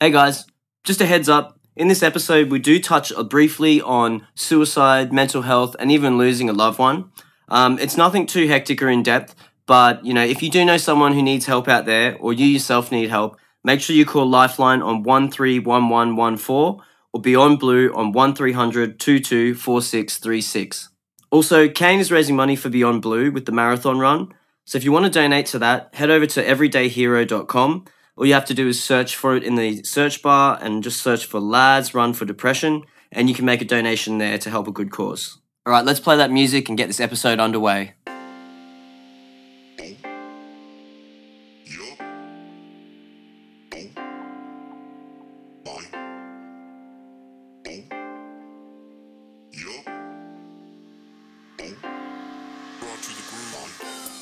Hey guys, just a heads up. In this episode, we do touch briefly on suicide, mental health, and even losing a loved one. Um, it's nothing too hectic or in depth, but you know, if you do know someone who needs help out there, or you yourself need help, make sure you call Lifeline on one three one one one four or Beyond Blue on one 4636 Also, Kane is raising money for Beyond Blue with the marathon run. So if you want to donate to that, head over to everydayhero.com all you have to do is search for it in the search bar and just search for Lads Run for Depression, and you can make a donation there to help a good cause. All right, let's play that music and get this episode underway.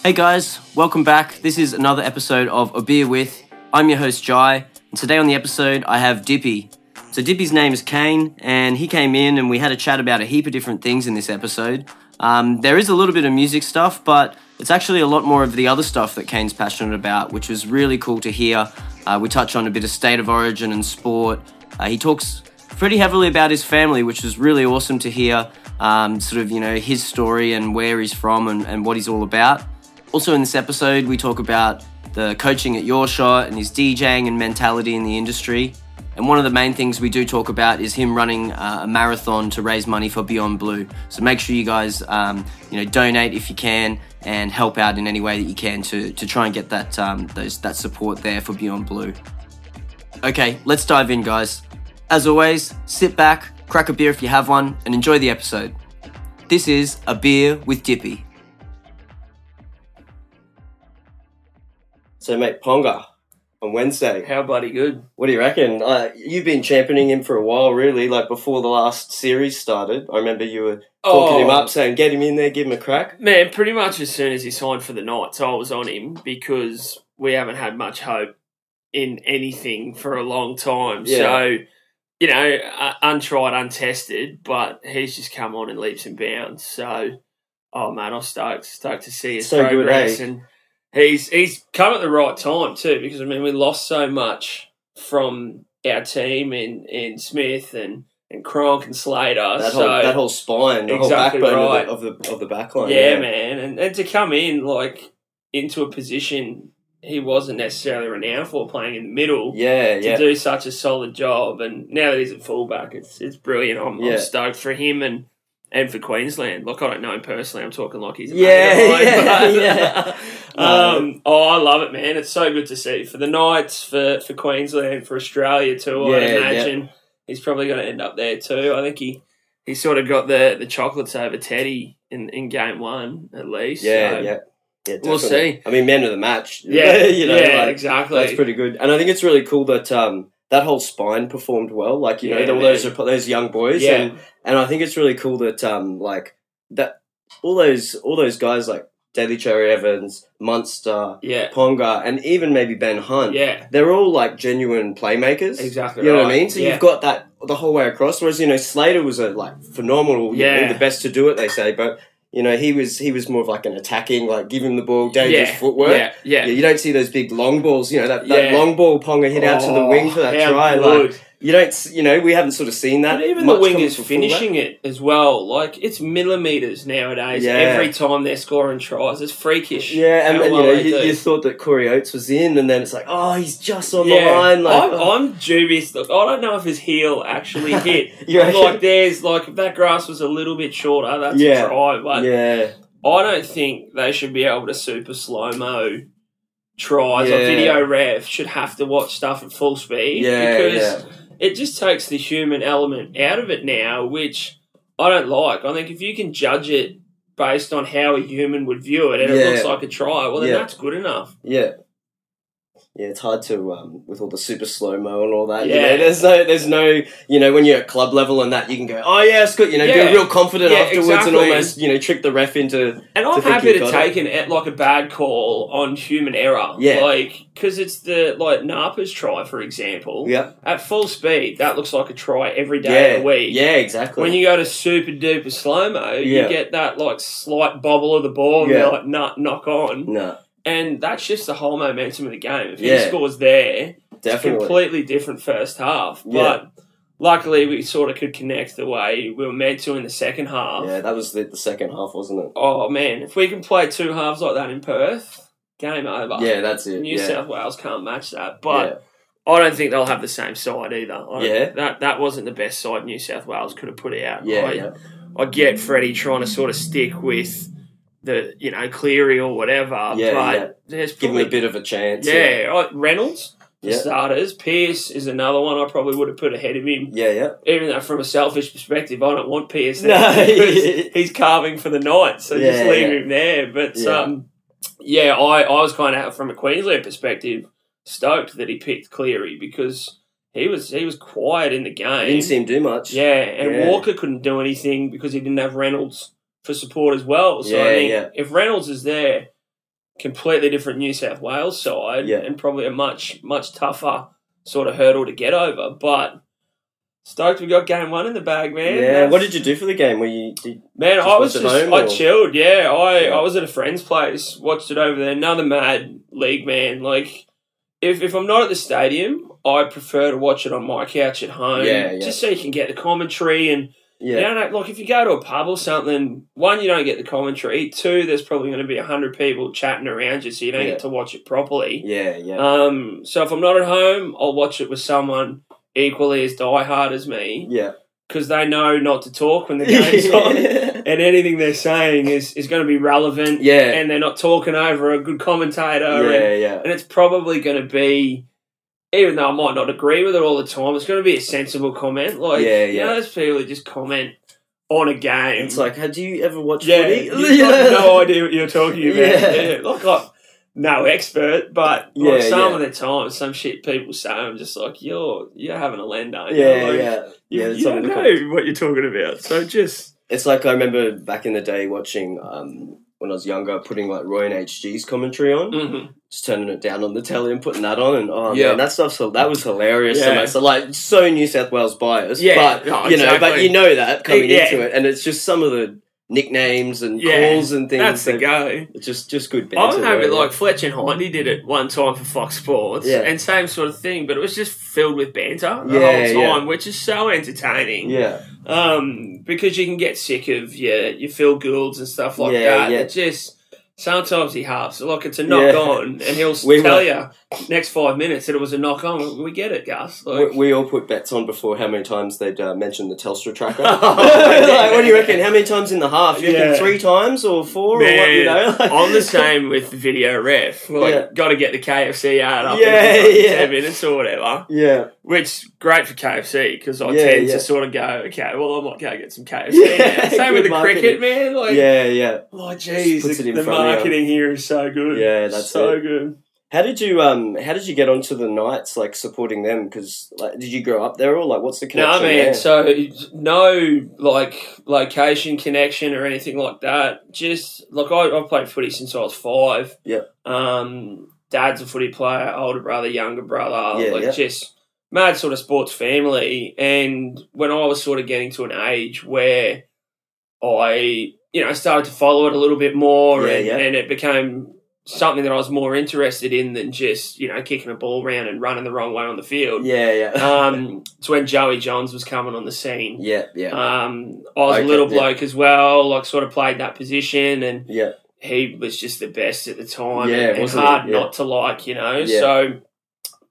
Hey guys, welcome back. This is another episode of A Beer With. I'm your host, Jai, and today on the episode, I have Dippy. So, Dippy's name is Kane, and he came in and we had a chat about a heap of different things in this episode. Um, there is a little bit of music stuff, but it's actually a lot more of the other stuff that Kane's passionate about, which was really cool to hear. Uh, we touch on a bit of state of origin and sport. Uh, he talks pretty heavily about his family, which was really awesome to hear. Um, sort of, you know, his story and where he's from and, and what he's all about. Also, in this episode, we talk about the coaching at Your Shot and his DJing and mentality in the industry. And one of the main things we do talk about is him running uh, a marathon to raise money for Beyond Blue. So make sure you guys, um, you know, donate if you can and help out in any way that you can to, to try and get that um, those that support there for Beyond Blue. Okay, let's dive in, guys. As always, sit back, crack a beer if you have one, and enjoy the episode. This is a beer with Dippy. So, mate, Ponga on Wednesday. How bloody good. What do you reckon? Uh, you've been championing him for a while, really. Like before the last series started, I remember you were talking oh, him up, saying, "Get him in there, give him a crack." Man, pretty much as soon as he signed for the Knights, I was on him because we haven't had much hope in anything for a long time. Yeah. So, you know, uh, untried, untested, but he's just come on in leaps and bounds. So, oh man, I'm stoked, stoked to see his so progress good, eh? and he's he's come at the right time too because I mean we lost so much from our team in in Smith and and Cronk and Slater. That so, whole that whole spine, the exactly whole backbone right. of, the, of the of the backline. Yeah, yeah, man, and and to come in like into a position he wasn't necessarily renowned for playing in the middle. Yeah, to yeah. do such a solid job, and now that he's a fullback, it's it's brilliant. I'm, yeah. I'm stoked for him and and for Queensland. Look, I don't know him personally. I'm talking like he's a yeah, yeah, yeah. Um, oh, I love it, man. It's so good to see for the Knights, for for Queensland, for Australia too. Yeah, I imagine yeah. he's probably going to end up there too. I think he he sort of got the the chocolates over Teddy in in game one at least. Yeah, so. yeah. Yeah, we'll see. I mean, man of the match. Yeah, you know, yeah, like, exactly. That's pretty good, and I think it's really cool that um, that whole spine performed well. Like you yeah, know, all those those young boys, yeah. and and I think it's really cool that um like that all those all those guys like Daly Cherry Evans, Munster, yeah. Ponga, and even maybe Ben Hunt. Yeah, they're all like genuine playmakers. Exactly, you know right. what I mean. So yeah. you've got that the whole way across. Whereas you know Slater was a like phenomenal, yeah, you know, the best to do it. They say, but you know, he was he was more of like an attacking, like give him the ball, dangerous yeah, footwork. Yeah, yeah, yeah. You don't see those big long balls. You know that, that long ball Ponga hit oh, out to the wing for that oh, try. Good. Like you don't, you know, we haven't sort of seen that. But even the wingers finishing it as well, like it's millimeters nowadays. Yeah. Every time they're scoring tries, it's freakish. Yeah, and, and you know, you, you, thought that Corey Oates was in, and then it's like, oh, he's just on yeah. the line. Like, I'm, oh. I'm dubious. Look, I don't know if his heel actually hit. like, there's like if that grass was a little bit shorter, that's yeah. a try. But yeah, I don't think they should be able to super slow mo tries yeah. or video ref should have to watch stuff at full speed yeah, because yeah it just takes the human element out of it now, which I don't like. I think if you can judge it based on how a human would view it and yeah. it looks like a try, well, then yeah. that's good enough. Yeah yeah, it's hard to um, with all the super slow mo and all that. Yeah, you know, there's no, there's no, you know, when you're at club level and that, you can go, oh yeah, it's good. You know, yeah. be real confident yeah, afterwards exactly. and almost, you know, trick the ref into. And I'm happy to take an like a bad call on human error. Yeah, like because it's the like Napa's try, for example. Yeah, at full speed, that looks like a try every day yeah. of the week. Yeah, exactly. When you go to super duper slow mo, yeah. you get that like slight bobble of the ball, and yeah. you're like, nut, knock on. No and that's just the whole momentum of the game. If yeah. he scores there, definitely. completely different first half. Yeah. But luckily, we sort of could connect the way we were meant to in the second half. Yeah, that was the, the second half, wasn't it? Oh man, if we can play two halves like that in Perth, game over. Yeah, that's it. New yeah. South Wales can't match that. But I don't think they'll have the same side either. Yeah. that that wasn't the best side New South Wales could have put out. yeah, I, yeah, I get Freddie trying to sort of stick with the you know Cleary or whatever. Yeah, but yeah. there's Give him probably a bit of a chance. yeah, I- Reynolds for Yeah. starters. Pearce is another one I probably would have put ahead of him. Yeah, yeah. Even though from a selfish perspective, I don't want Pearce there No. he's carving for the night, so just leave yeah. him there. But Yeah. um, yeah, I, I was kind of from a Queensland perspective stoked that he picked Cleary because he was he was quiet in the game. Didn't seem do much. Yeah, and Yeah. Walker couldn't do anything because he didn't have Reynolds for support as well. So Yeah, I think yeah. if Reynolds is there, completely different New South Wales side, Yeah. and probably a much much tougher sort of hurdle to get over. But stoked we got game one in the bag, man. Yeah. That's- What did you do for the game? Were you? Did, Man, I was just home, I or- chilled. Yeah, I. I was at a friend's place, watched it over there. Another mad league man. Like, if if I'm not at the stadium, I prefer to watch it on my couch at home. Yeah, yeah. Just so you can get the commentary and yeah. you know, like if you go to a pub or something, one you don't get the commentary. Two, there's probably going to be a hundred people chatting around you, so you don't Yeah. get to watch it properly. Yeah, yeah. Um, so if I'm not at home, I'll watch it with someone equally as diehard as me yeah. because they know not to talk when the game's on and anything they're saying is, is going to be relevant. Yeah. And they're not talking over a good commentator. yeah, And, yeah. and it's probably going to be, even though I might not agree with it all the time, it's going to be a sensible comment. Like, Yeah, you know, those people that just comment on a game. It's like, had you ever watched yeah, footy? you've got no idea what you're talking about. Yeah. Yeah. Like, I'm no expert, but Yeah, like some yeah. of the time, some shit people say, I'm just like, you're you're having a lend, aren't Yeah. Like, yeah. You, Yeah, you don't know what you're talking about. So just It's like I remember back in the day watching um, when I was younger, putting like Roy and HG's commentary on, mhm. just turning it down on the telly and putting that on, and oh Yeah. man, that stuff so that was hilarious. So, Yeah. so like so New South Wales biased, Yeah, but no, you know, but you know that coming Yeah. into it, and it's just some of the nicknames and Yeah, calls and things. that's the go. Just just good banter. Happy really. like Fletch and Hindy did it one time for Fox Sports, Yeah. and same sort of thing, but it was just filled with banter the Yeah, whole yeah. time, which is so entertaining. yeah, Um, because you can get sick of your your Phil Goulds and stuff like Yeah, that. yeah. It just sometimes he halves like it's a knock Yeah. on, and he'll We tell were- you next five minutes that it was a knock on. We get it, Gus. Like, we, we all put bets on before how many times they'd uh, mention the Telstra tracker. Like, what do you reckon? How many times in the half? You reckon Yeah. three times or four or what? You know, Like- I'm the same with the video ref. Like, Yeah. got to get the KFC ad up Yeah, in yeah. ten minutes or whatever. Yeah, Which great for KFC because I Yeah, tend yeah. to sort of go, okay, well, I might go get some KFC. Yeah. Same with the marketing. cricket, man. Like, yeah, yeah. oh, jeez, the, the front of you. marketing here is so good. Yeah, that's so it. good. How did you um? How did you get onto the Knights? Like supporting them? Because like, did you grow up there or like, what's the connection? No, man. there? So no like location connection or anything like that. Just look, I, I've played footy since I was five. Yeah. Um, dad's a footy player, older brother, younger brother. Yeah, like yeah. just mad sort of sports family. And when I was sort of getting to an age where I, you know, started to follow it a little bit more, Yeah, and, yeah. and it became something that I was more interested in than just you know kicking a ball around and running the wrong way on the field yeah, yeah, um, it's when Joey Johns was coming on the scene. yeah, yeah, Um, I was Okay, a little yeah. bloke as well, like sort of played that position, and yeah, he was just the best at the time, Yeah, and, and hard not to like, you know. So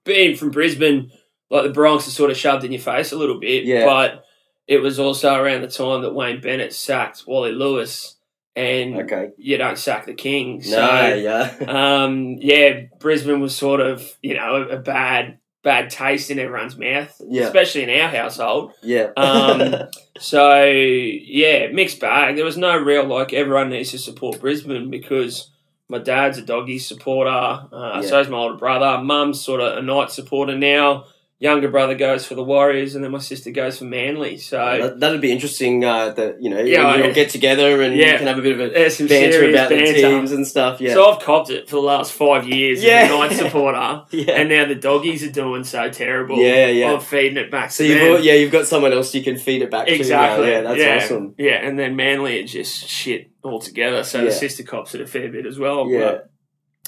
being from Brisbane, like the Broncos is sort of shoved in your face a little bit, Yeah. but it was also around the time that Wayne Bennett sacked Wally Lewis, and Okay. you don't sack the king. No, So yeah, um, yeah, Brisbane was sort of you know a, bad bad taste in everyone's mouth, Yeah. especially in our household. yeah. Um, so yeah, mixed bag. There was no real like everyone needs to support Brisbane because my dad's a doggy supporter. Uh, Yeah. So's my older brother. Mum's sort of a Knight supporter now. Younger brother goes for the Warriors, and then my sister goes for Manly. So that, that'd be interesting. Uh, that you know, Yeah, you'll get together and Yeah. you can have a bit of a banter about banter. the teams and stuff. Yeah, So I've copped it for the last five years Yeah. as a Knight supporter. yeah, And now the doggies are doing so terrible. Yeah, yeah. I'm feeding it back so you've got, yeah, you've got someone else you can feed it back exactly. to. now. Yeah, that's yeah. awesome. Yeah, and then Manly are just shit altogether. So the sister cops it a fair bit as well. Yeah,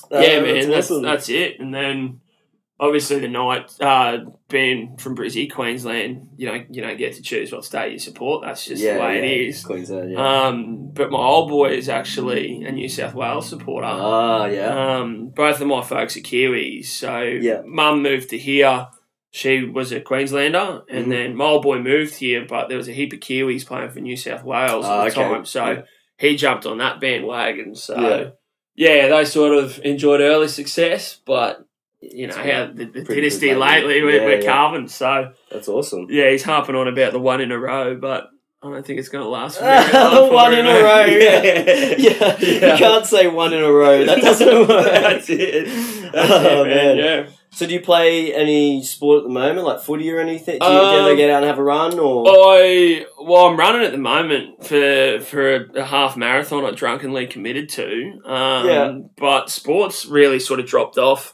But yeah, man, that's awesome. that's it. And then obviously the night uh, being from Brizzy, Queensland, you know, you don't get to choose what state you support. That's just yeah, the way yeah. it is. Queensland, yeah. Um, but my old boy is actually a New South Wales supporter. ah, yeah. Um, both of my folks are Kiwis, so Yeah. mum moved to here. She was a Queenslander, and Mhm. then my old boy moved here, but there was a heap of Kiwis playing for New South Wales Ah, at the okay. time, so Yeah. he jumped on that bandwagon. So yeah. they sort of enjoyed early success, but you know how the, the dynasty lately. we're, Yeah, we're yeah. carving. So That's awesome. yeah, he's harping on about the one in a row, but I don't think it's going to last. For very one in a row. Yeah. yeah. Yeah. You can't say one in a row. That doesn't work. That's it. That's Oh, it, man. man. Yeah. So do you play any sport at the moment, like footy or anything? Do you, do you Um, ever get out and have a run or? I well, I'm running at the moment for for a, a half marathon. I drunkenly committed to. Um, Yeah. But sports really sort of dropped off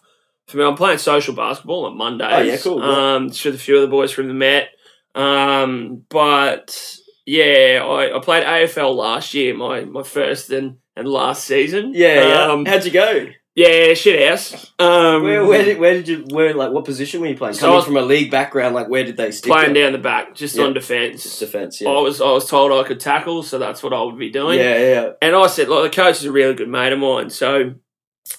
for me. I'm playing social basketball on Mondays. Oh, yeah, cool, yeah. Um, with a few of the boys from the Met. Um, but yeah, I, I played AFL last year, my my first and and last season. yeah, yeah. Um, How'd you go? yeah, shit house. Um, Where, where did where did you where like what position were you playing? So Coming I was- from a league background, like where did they stick? playing you? down the back, just Yeah. on defence. defense. Yeah. I was I was told I could tackle, so that's what I would be doing. yeah, yeah. And I said, like, the coach is a really good mate of mine. So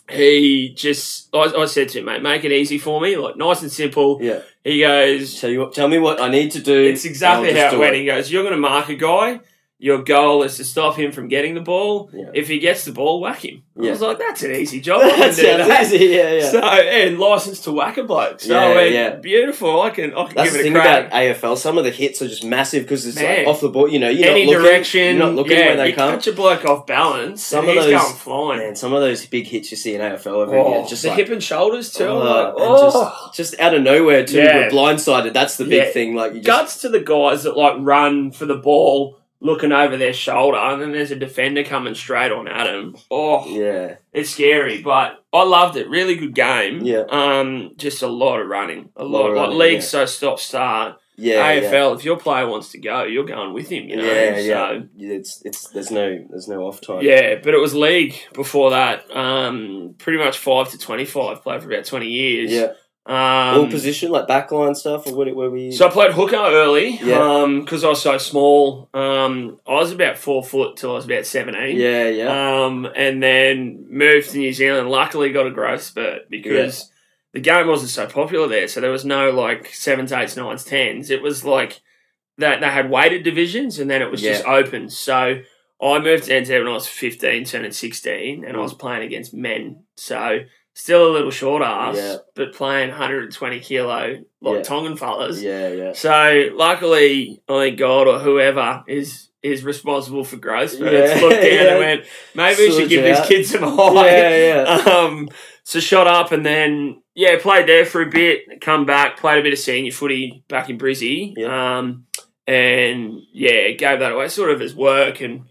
he just, I, I said to him, mate, make it easy for me, like, nice and simple. Yeah. He goes, Tell you what, tell me what I need to do. it's exactly how it went. He goes, you're going to mark a guy. Your goal is to stop him from getting the ball. Yeah. If he gets the ball, whack him. I was like, that's an easy job. That do sounds that. easy. Yeah, yeah. So, and licensed to whack a bloke. So, Yeah, I went, yeah. beautiful. I can, I can That's give it a crack. about AFL. Some of the hits are just massive because it's Man. like off the ball. You know, you're Any not looking, direction, You're not looking yeah, where they come. you come. catch a bloke off balance, Some and of he's those- going flying. Man, some of those big hits you see in AFL every Oh, year, just the like hip and shoulders too. I'm oh, and oh. just, just out of nowhere too. Yeah. You're blindsided. That's the big Yeah. thing. Like you just guts to the guys that like run for the ball looking over their shoulder and then there's a defender coming straight on at him. Oh, yeah, it's scary, but I loved it. Really good game. Yeah. Um, just a lot of running. A Lot lot. of like league yeah. so stop start. yeah, yeah. AFL, if your player wants to go, you're going with him, you know. yeah, So yeah. It's it's there's no there's no off time. yeah, but it was league before that. Um, pretty much five to twenty five. Played for about twenty years. yeah. Um, All position like backline stuff or what? Where we? So I played hooker early Yeah. because I was so small. Um, I was about four foot till I was about 17. yeah, yeah, Um, and then moved to New Zealand. Luckily got a growth spurt because the game wasn't so popular there. So there was no like sevens, eights, nines, tens. It was like that they had weighted divisions and then it was just open. So I moved to NZ when I was 15, turning 16, and I was playing against men. So still a little short ass, Yeah. but playing 120 kilo like Yeah. Tongan fellas. yeah, yeah. So luckily, I think God or whoever is is responsible for growth spurts Yeah, looked down and went, maybe we should give you this kid some high. Yeah, yeah. Um, so shot up and then yeah, played there for a bit. Come back, played a bit of senior footy back in Brizzy. Yeah. Um, and yeah, gave that away sort of as work and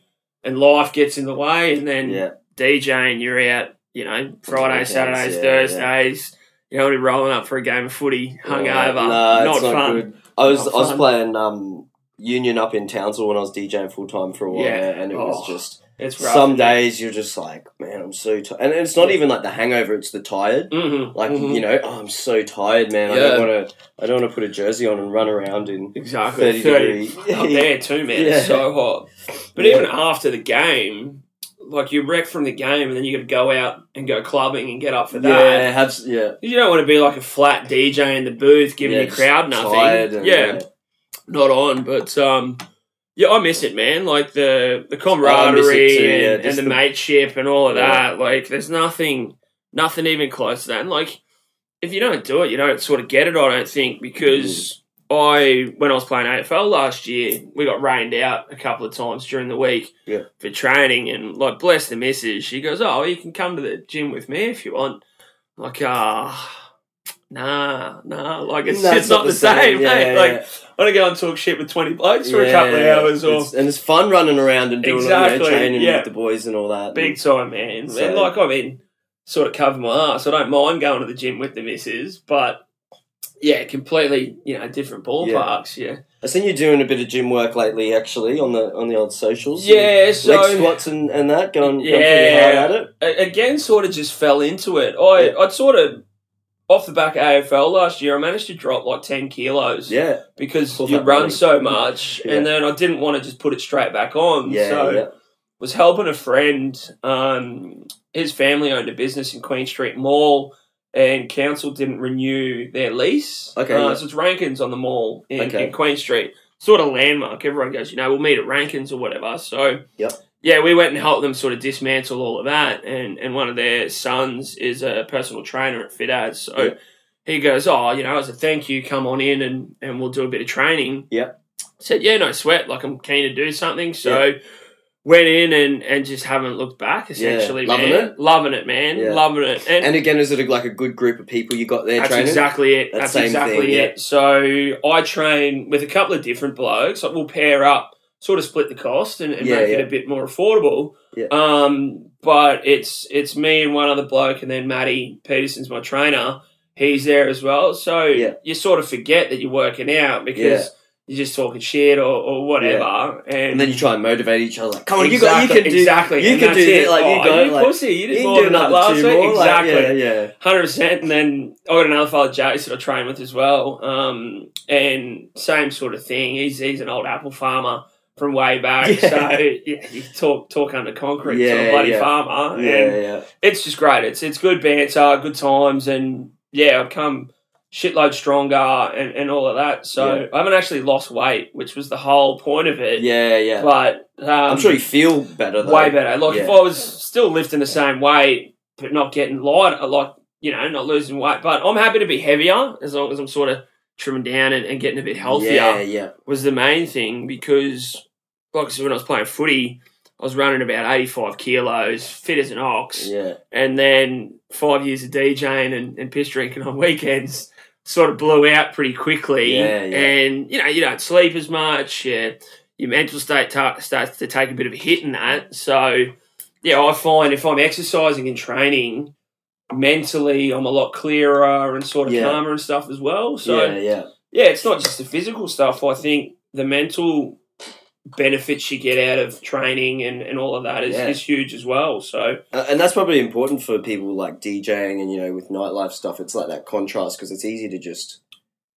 and life gets in the way, and then yeah. DJing, you're out. You know, Fridays, Weekends, Saturdays, yeah, Thursdays. You know, rolling up for a game of footy, hungover, No, not, it's fun. good. I was Not I was playing um, Union up in Townsville when I was DJing full time for a while, Yeah. and it was Oh, just It's rough. some days you're just like, man, I'm so tired, and it's not Yeah. even like the hangover; it's the tired. Mm-hmm. Like you know, oh, I'm so tired, man. I don't want to. I don't want to put a jersey on and run around in exactly 30 30, degree. up there too, man. Yeah. It's so hot. But Yeah. even after the game, like you wreck from the game, and then you got to go out and go clubbing and get up for that. Yeah, have, yeah. You don't want to be like a flat DJ in the booth giving Yeah, the crowd nothing. and- yeah, not on. But um, yeah, I miss it, man. Like the the miss camaraderie too, yeah, and, and the, the- mateship and all of Yeah. that. Like, there's nothing, nothing even close to that. And like, if you don't do it, you don't sort of get it. I don't think because. I when I was playing AFL last year, we got rained out a couple of times during the week Yeah. for training, and like bless the missus, she goes, "Oh, you can come to the gym with me if you want." Like, ah, nah, nah, like it's it's not, the same, Yeah, mate. yeah, like. I want to go and talk shit with twenty blokes for a couple of hours, or It's- and it's fun running around and doing you know, Exactly, training yeah. with the boys and all that. big time, man. So- and like, I mean, sort of cover my ass. I don't mind going to the gym with the missus, but yeah, completely, you know, different ballparks. Yeah, I seen you doing a bit of gym work lately, actually, on the on the old socials. yeah. So leg squats and, and that going, going pretty Yeah. hard at it. again sort of just fell into it. I I'd sort of off the back of AFL last year, I managed to drop like ten kilos. Yeah. because you run body. so much, Yeah. and then I didn't want to just put it straight back on. Yeah. so yeah. was helping a friend. Um, his family owned a business in Queen Street Mall, and council didn't renew their lease. Okay, uh, yeah. so it's Rankins on the mall in, Okay. in Queen Street, sort of landmark. Everyone goes, you know, we'll meet at Rankins or whatever. So Yep. yeah, we went and helped them sort of dismantle all of that. And, and one of their sons is a personal trainer at FitAds. So Yeah. he goes, Oh, you know, as a thank you, come on in and, and we'll do a bit of training. Yeah. Said, Yeah, no sweat. Like, I'm keen to do something. So went in and, and just haven't looked back, essentially. Loving man. it? Loving it, man. Yeah. Loving it. And, And again, is it like a good group of people you got there that's training? exactly it. That That's exactly thing, yeah. it. So I train with a couple of different blokes. Like we'll pair up, sort of split the cost and, and Yeah, make yeah. it a bit more affordable. Yeah. Um, but it's it's me and one other bloke, and then Matty Peterson's my trainer. He's there as well. So Yeah. you sort of forget that you're working out because you're just talking shit or, or whatever. And, And then you try and motivate each other. Like, come on, you got, you can do, exactly. you and can do it. Like you Oh, go, you like pussy. You did you more do than that last week. more. Like, Exactly yeah, yeah. hundred percent. And then I got another fellow, Jason, I train with as well. Um, and same sort of thing. He's he's an old apple farmer from way back. Yeah. So yeah, you talk talk under concrete to a bloody yeah. farmer. Yeah, And yeah. it's just great. It's it's good banter, good times, and yeah, I've come shitload stronger and, and all of that. So Yeah. I haven't actually lost weight, which was the whole point of it. Yeah, yeah. But um, I'm sure you feel better though. way better. Like if I was still lifting the same weight but not getting lighter, like you know, not losing weight. But I'm happy to be heavier as long as I'm sort of trimming down and, and getting a bit healthier. Yeah, yeah. Was the main thing because, like I said, when I was playing footy, I was running about 85 kilos, fit as an ox, Yeah. and then five years of DJing and, and piss drinking on weekends sort of blew out pretty quickly. Yeah, yeah. And you know, you don't sleep as much. Yeah, your mental state ta- starts to take a bit of a hit in that. So, yeah, I find if I'm exercising and training, mentally I'm a lot clearer and sort of Yeah. calmer and stuff as well. So, yeah, yeah. yeah, it's not just the physical stuff. I think the mental benefits you get out of training and, and all of that is, Yeah. is huge as well. So, Uh, and that's probably important for people like DJing and you know with nightlife stuff. It's like that contrast because it's easy to just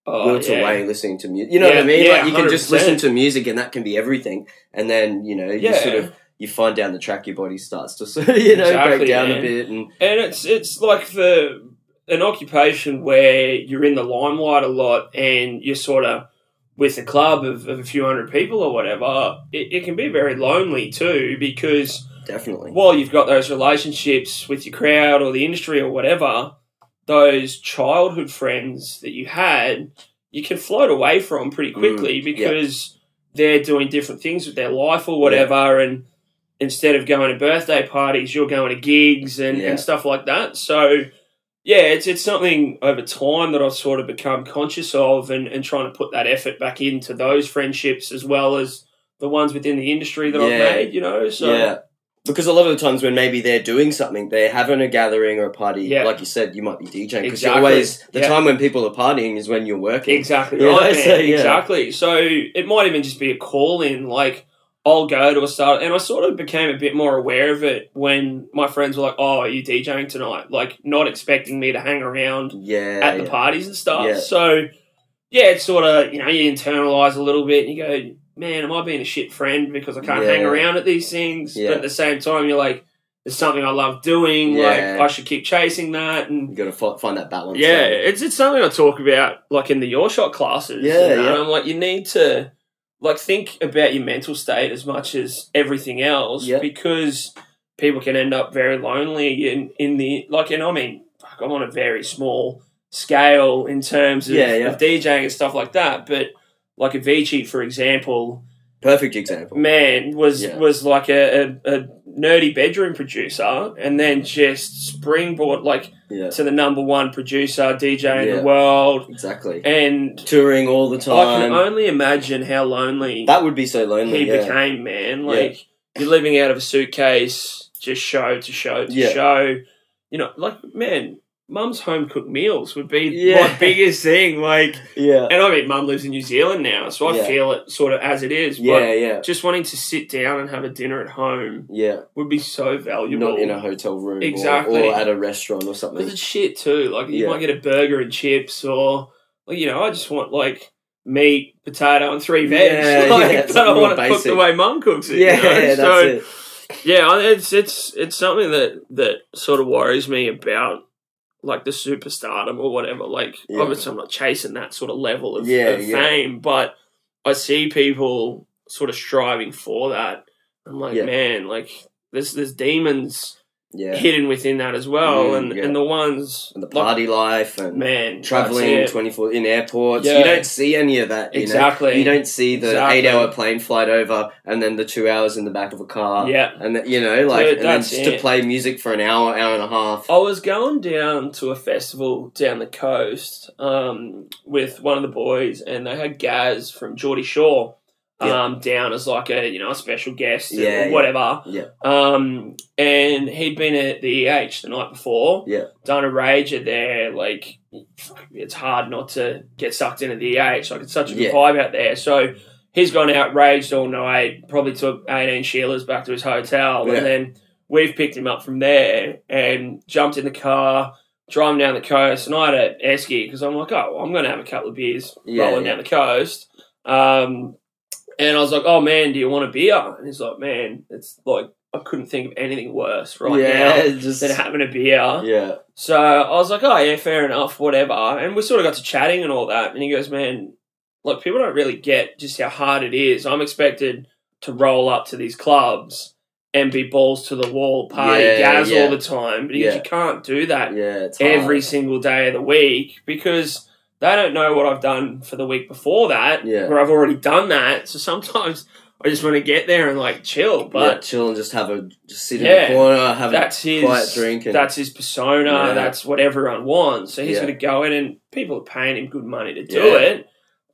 oh, wilt yeah. away listening to music. You know what I mean? yeah, like you can just listen to music and that can be everything. And then you know you Yeah. sort of you find down the track, your body starts to sort of, you know Exactly, break down man. a bit and and it's it's like the an occupation where you're in the limelight a lot and you're sort of with a club of, of a few hundred people or whatever it, it can be very lonely too because definitely. while you've got those relationships with your crowd or the industry or whatever those childhood friends that you had you can float away from pretty quickly Mm, because they're doing different things with their life or whatever and instead of going to birthday parties you're going to gigs and, and stuff like that. So yeah it's it's something over time that I've sort of become conscious of and, and trying to put that effort back into those friendships as well as the ones within the industry that Yeah. I've made you know so yeah. Because a lot of the times when maybe they're doing something, they're having a gathering or a party. Yeah. Like you said, you might be DJing because Exactly. you're always the Yeah. time when people are partying is when you're working. Exactly right, oh, so, yeah. Exactly. So it might even just be a call in. Like I'll go to a start, and I sort of became a bit more aware of it when my friends were like, "Oh, are you DJing tonight?" Like not expecting me to hang around Yeah. at the yeah. parties and stuff. Yeah. So yeah, it's sort of you know you internalize a little bit, and you go, "Man, am I being a shit friend because I can't hang around at these things?" But at the same time, you're like, "It's something I love doing. Like I should keep chasing that." And You got to fi- find that balance. yeah, it's it's something I talk about like in the your shot classes. Yeah, you know, yeah. and I'm like, you need to like think about your mental state as much as everything else Yeah. because people can end up very lonely in in the like. And I mean, fuck, I'm on a very small scale in terms of, Yeah, yeah. of DJing and stuff like that, but like Avicii, for example, Perfect example. man was was like a, a, a nerdy bedroom producer, and then just springboard like Yeah. to the number one producer DJ in the world, Exactly. and Touring all the time. I can only imagine how lonely That would be so lonely. he yeah. became. Man, like you're living out of a suitcase, just show to show to Yeah. show. You know, like man, mum's home cooked meals would be Yeah. my biggest thing. Like, Yeah. and I mean, mum lives in New Zealand now, so I Yeah. feel it sort of as it is. Yeah, But yeah. just wanting to sit down and have a dinner at home Yeah. would be so valuable. Not in a hotel room Exactly. or, at a restaurant or something. Because it's shit too. Like you Yeah. might get a burger and chips, or you know, I just want like meat, potato, and three veg. Yeah, like, yeah, but I want to cook basic. the way mum cooks it. Yeah, you know? that's so, it. Yeah, it's it's it's something that that sort of worries me about like the superstardom or whatever. Like Yeah. obviously I'm not chasing that sort of level of, Yeah, of yeah. fame, but I see people sort of striving for that. I'm like, man, like there's there's demons Yeah. hidden within that as well, Mm, and yeah. and the ones And the like, party life and man traveling 24 in airports. Yeah. You don't see any of that. You know? Exactly. You don't see the Exactly. eight hour plane flight over and then the two hours in the back of a car. Yeah. And, the, you know, like, Dude, and then just to play music for an hour, hour and a half. I was going down to a festival down the coast um, with one of the boys, and they had Gaz from Geordie Shore. Um, down as like a you know a special guest Yeah, or whatever. Yeah. Um, and he'd been at the EH the night before. Yeah. Done a rager there. Like it's hard not to get sucked into the EH. Like it's such a good Yeah. vibe out there. So. He's gone out raged all night. Probably took eighteen Sheilas back to his hotel, Yeah. and then we've picked him up from there and jumped in the car, driving down the coast. And I had a esky because I'm like, oh, I'm going to have a couple of beers rolling down the coast. Um, and I was like, oh man, do you want a beer? And he's like, man, it's like I couldn't think of anything worse right yeah, now just. than having a beer. Yeah. So I was like, oh yeah, fair enough, whatever. And we sort of got to chatting and all that. And he goes, man, like people don't really get just how hard it is. I'm expected to roll up to these clubs and be balls to the wall, party, Yeah, gas yeah. all the time. But he goes, Yeah. you can't do that Yeah. Every single day of the week because they don't know what I've done for the week before that, Yeah. where I've already done that. So sometimes I just want to get there and like chill. yeah, But chill and just have a just sit Yeah. in the corner, have that's a his quiet drink, and that's his persona. Yeah. That's what everyone wants. So he's Yeah. going to go in, and people are paying him good money to do Yeah. it.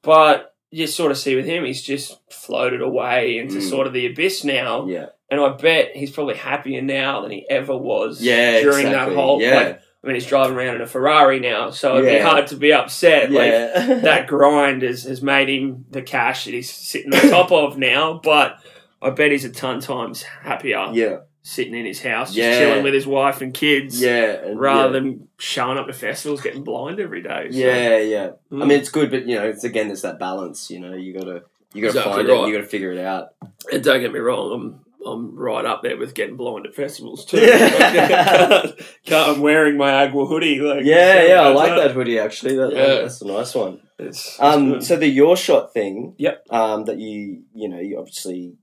But you sort of see with him, he's just floated away into Mm. sort of the abyss now. yeah, And I bet he's probably happier now than he ever was yeah, during exactly. that whole. yeah, Like, I mean, he's driving around in a Ferrari now, so it'd be hard to be upset. Like that grind has, has made him the cash that he's sitting on top of now. But I bet he's a ton times happier yeah, sitting in his house, just Yeah. chilling with his wife and kids, yeah, and- rather yeah. than showing up to festivals getting blind every day. So, Yeah, yeah. mm. I mean, it's good, but you know, it's again, it's that balance. You know, you gotta, you gotta Exactly find right. it. You gotta figure it out. and don't get me wrong, I'm I'm right up there with getting blind at festivals too. Yeah. I'm wearing my Agua hoodie. Like Yeah, yeah, I like that hoodie actually. That, Yeah. that's a nice one. It's, it's Um, good. so the your shot thing. Yep. Um, that you, you know, you obviously.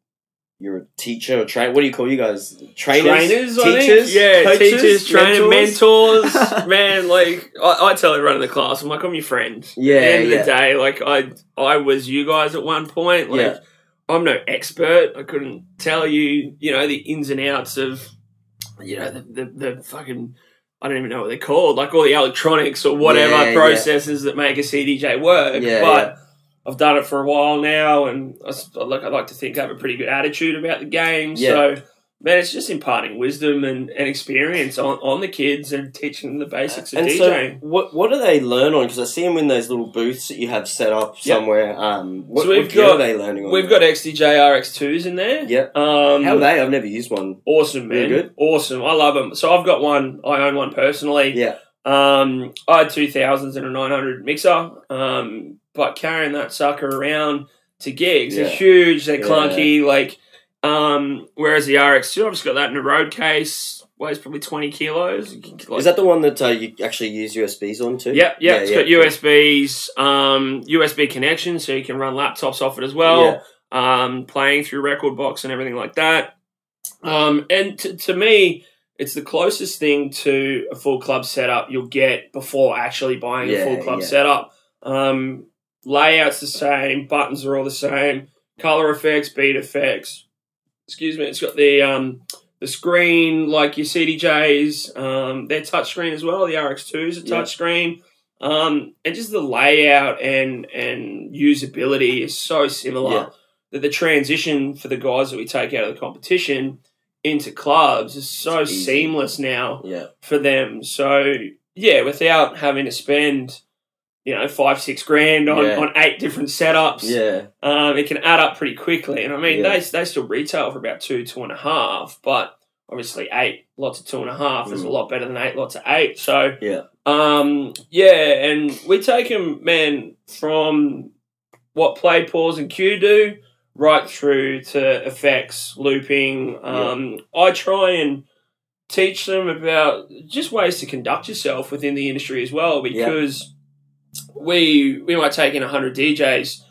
You're a teacher or train. What do you call you guys? Trainers, trainers, teachers, yeah, coaches, teachers, trainers, mentors? mentors. man, like I, I tell everyone in the class, I'm like, I'm your friend. Yeah, At the end of yeah. the day, like I, I was you guys at one point. Like Yeah. I'm no expert. I couldn't tell you, you know, the ins and outs of, you know, the the, the fucking. I don't even know what they're called, like all the electronics or whatever Yeah, yeah. processes that make a CDJ work. Yeah, but I've done it for a while now, and I, like I like to think I have a pretty good attitude about the game. Yeah. So, man, it's just imparting wisdom and, and experience on, on the kids and teaching them the basics of and DJing. so, what what do they learn on? Because I see them in those little booths that you have set up Yep. somewhere. Um, what, So we've what got- are they learning on? We've got XDJ RX2s in there. Yep. Um, How are they? I've never used one. Awesome, man. Really? Awesome. I love them. So I've got one. I own one personally. Yeah. Um, I had two thousands and a nine hundred mixer. Um, but carrying that sucker around to gigs, Yeah. they're huge. They're Yeah. clunky. Like, um, whereas the RX2, I've just got that in a road case. Weighs probably twenty kilos. Like- Is that the one that uh, you actually use USBs on too? Yep, yep. Yeah, it's yeah, got. USBs, um, USB connection, so you can run laptops off it as well. Um, playing through rekordbox and everything like that. Um, and t- to me, it's the closest thing to a full club setup you'll get before actually buying Yeah, a full club yeah. setup. Um, layout's the same, buttons are all the same, color effects, beat effects. Excuse me. It's got the um, the screen like your CDJs. Um, they're touchscreen as well. The RX2 is a Yeah. touchscreen. Um, and just the layout and and usability is so similar Yeah. that the transition for the guys that we take out of the competition into clubs is so seamless now Yeah. for them. So yeah, without having to spend you know five six grand on, Yeah. on eight different setups, Yeah. um, it can add up pretty quickly. And I mean, Yeah. they they still retail for about two two and a half, but obviously eight lots of two and a half is a Mm. lot better than eight lots of eight. So Yeah. um, yeah, and we take them, man, from what play, pause, and cue do right through to effects, looping. Um, I try and teach them about just ways to conduct yourself within the industry as well, because we we might take in hundred DJs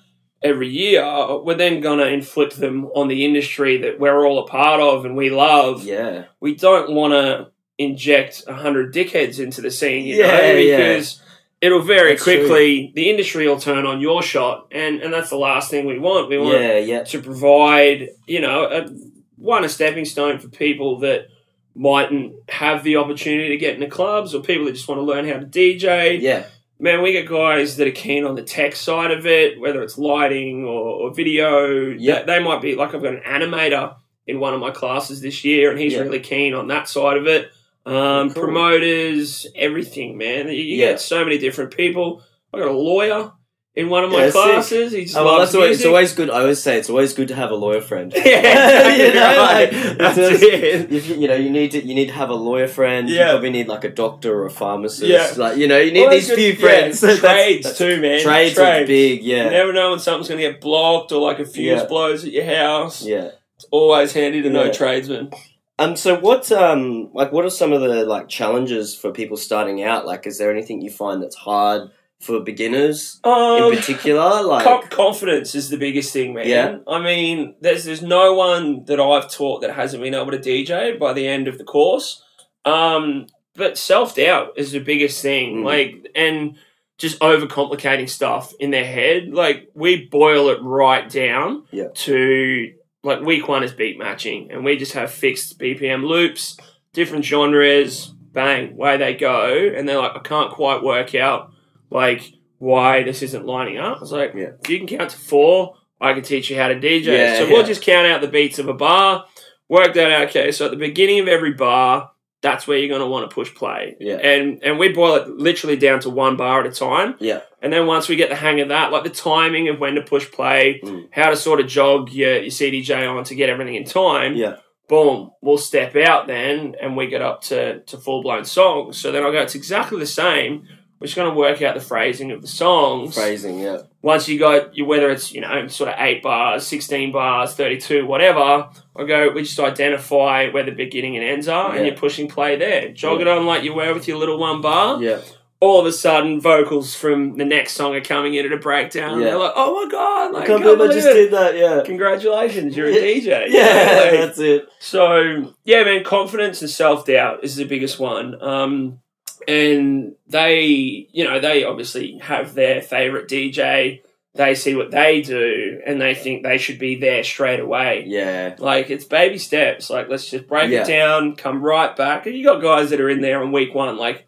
every year. We're then gonna inflict them on the industry that we're all a part of and we love Yeah. we don't want to inject a hundred dickheads into the scene, you Yeah, know, yeah. because it'll very That's quickly. The industry will turn on your shot, and and that's the last thing we want. We want Yeah. Yeah. to provide, you know, a, one a stepping stone for people that mightn't have the opportunity to get into clubs, or people that just want to learn how to DJ. Yeah. Man, we get guys that are keen on the tech side of it, whether it's lighting or, or video. Yeah. They, they might be like I've got an animator in one of my classes this year, and he's Yeah. really keen on that side of it. Um, Cool. Promoters, everything, man. You, you Yeah. get so many different people. I got a lawyer in one of my Yeah, sick. classes. He just Oh, well, loves that's always, it's music. always good. I always say it's always good to have a lawyer friend. yeah, exactly You know, right. That's it's- it. If you, you know, you need to you need to have a lawyer friend. You Yeah. probably need like a doctor or a pharmacist. Yeah. Like you know, you need Always these good- few yeah, friends. That's- trades that's- too, man. Trades, are big. Yeah. You never know when something's going to get blocked or like a fuse Yeah. blows at your house. yeah. It's always handy to know Yeah. tradesmen. Um. So what um like what are some of the like challenges for people starting out? Like, is there anything you find that's hard for beginners Um, in particular? Like, confidence is the biggest thing, man. Yeah. I mean, there's there's no one that I've taught that hasn't been able to DJ by the end of the course. Um, but self doubt is the biggest thing. Mm. Like, and just overcomplicating stuff in their head. Like, we boil it right down Yeah. to like week one is beat matching, and we just have fixed BPM loops, different genres. Bang, way they go, and they're like, I can't quite work out like why this isn't lining up. I was like, Yeah. if you can count to four, I can teach you how to DJ. Yeah, so we'll just count out the beats of a bar, work that out. Okay, so at the beginning of every bar, that's where you're going to want to push play. Yeah. And and we boil it literally down to one bar at a time. Yeah. And then once we get the hang of that, like the timing of when to push play, Mm. how to sort of jog your, your CDJ on to get everything in time, yeah. boom, we'll step out then and we get up to, to full blown songs. So then I go, it's exactly the same. We're just going to work out the phrasing of the songs. Phrasing. Yeah. Once you got, your, whether it's, you know, sort of 8 bars, 16 bars, 32, whatever, I go, we just identify where the beginning and ends are and you're pushing play there. Jog it on like you were with your little one bar. Yeah. All of a sudden, vocals from the next song are coming in at a breakdown. Yeah. They're like, oh my God, like, I can't believe I just it. did that. Yeah. Congratulations, you're Yeah. a DJ. Yeah. Like, That's it. so yeah, man, confidence and self doubt is the biggest one. Um, and they, you know, they obviously have their favorite DJ. They see what they do, and they think they should be there straight away. Yeah. Like it's baby steps. Like let's just break Yeah. it down, come right back. And you got guys that are in there on week one, like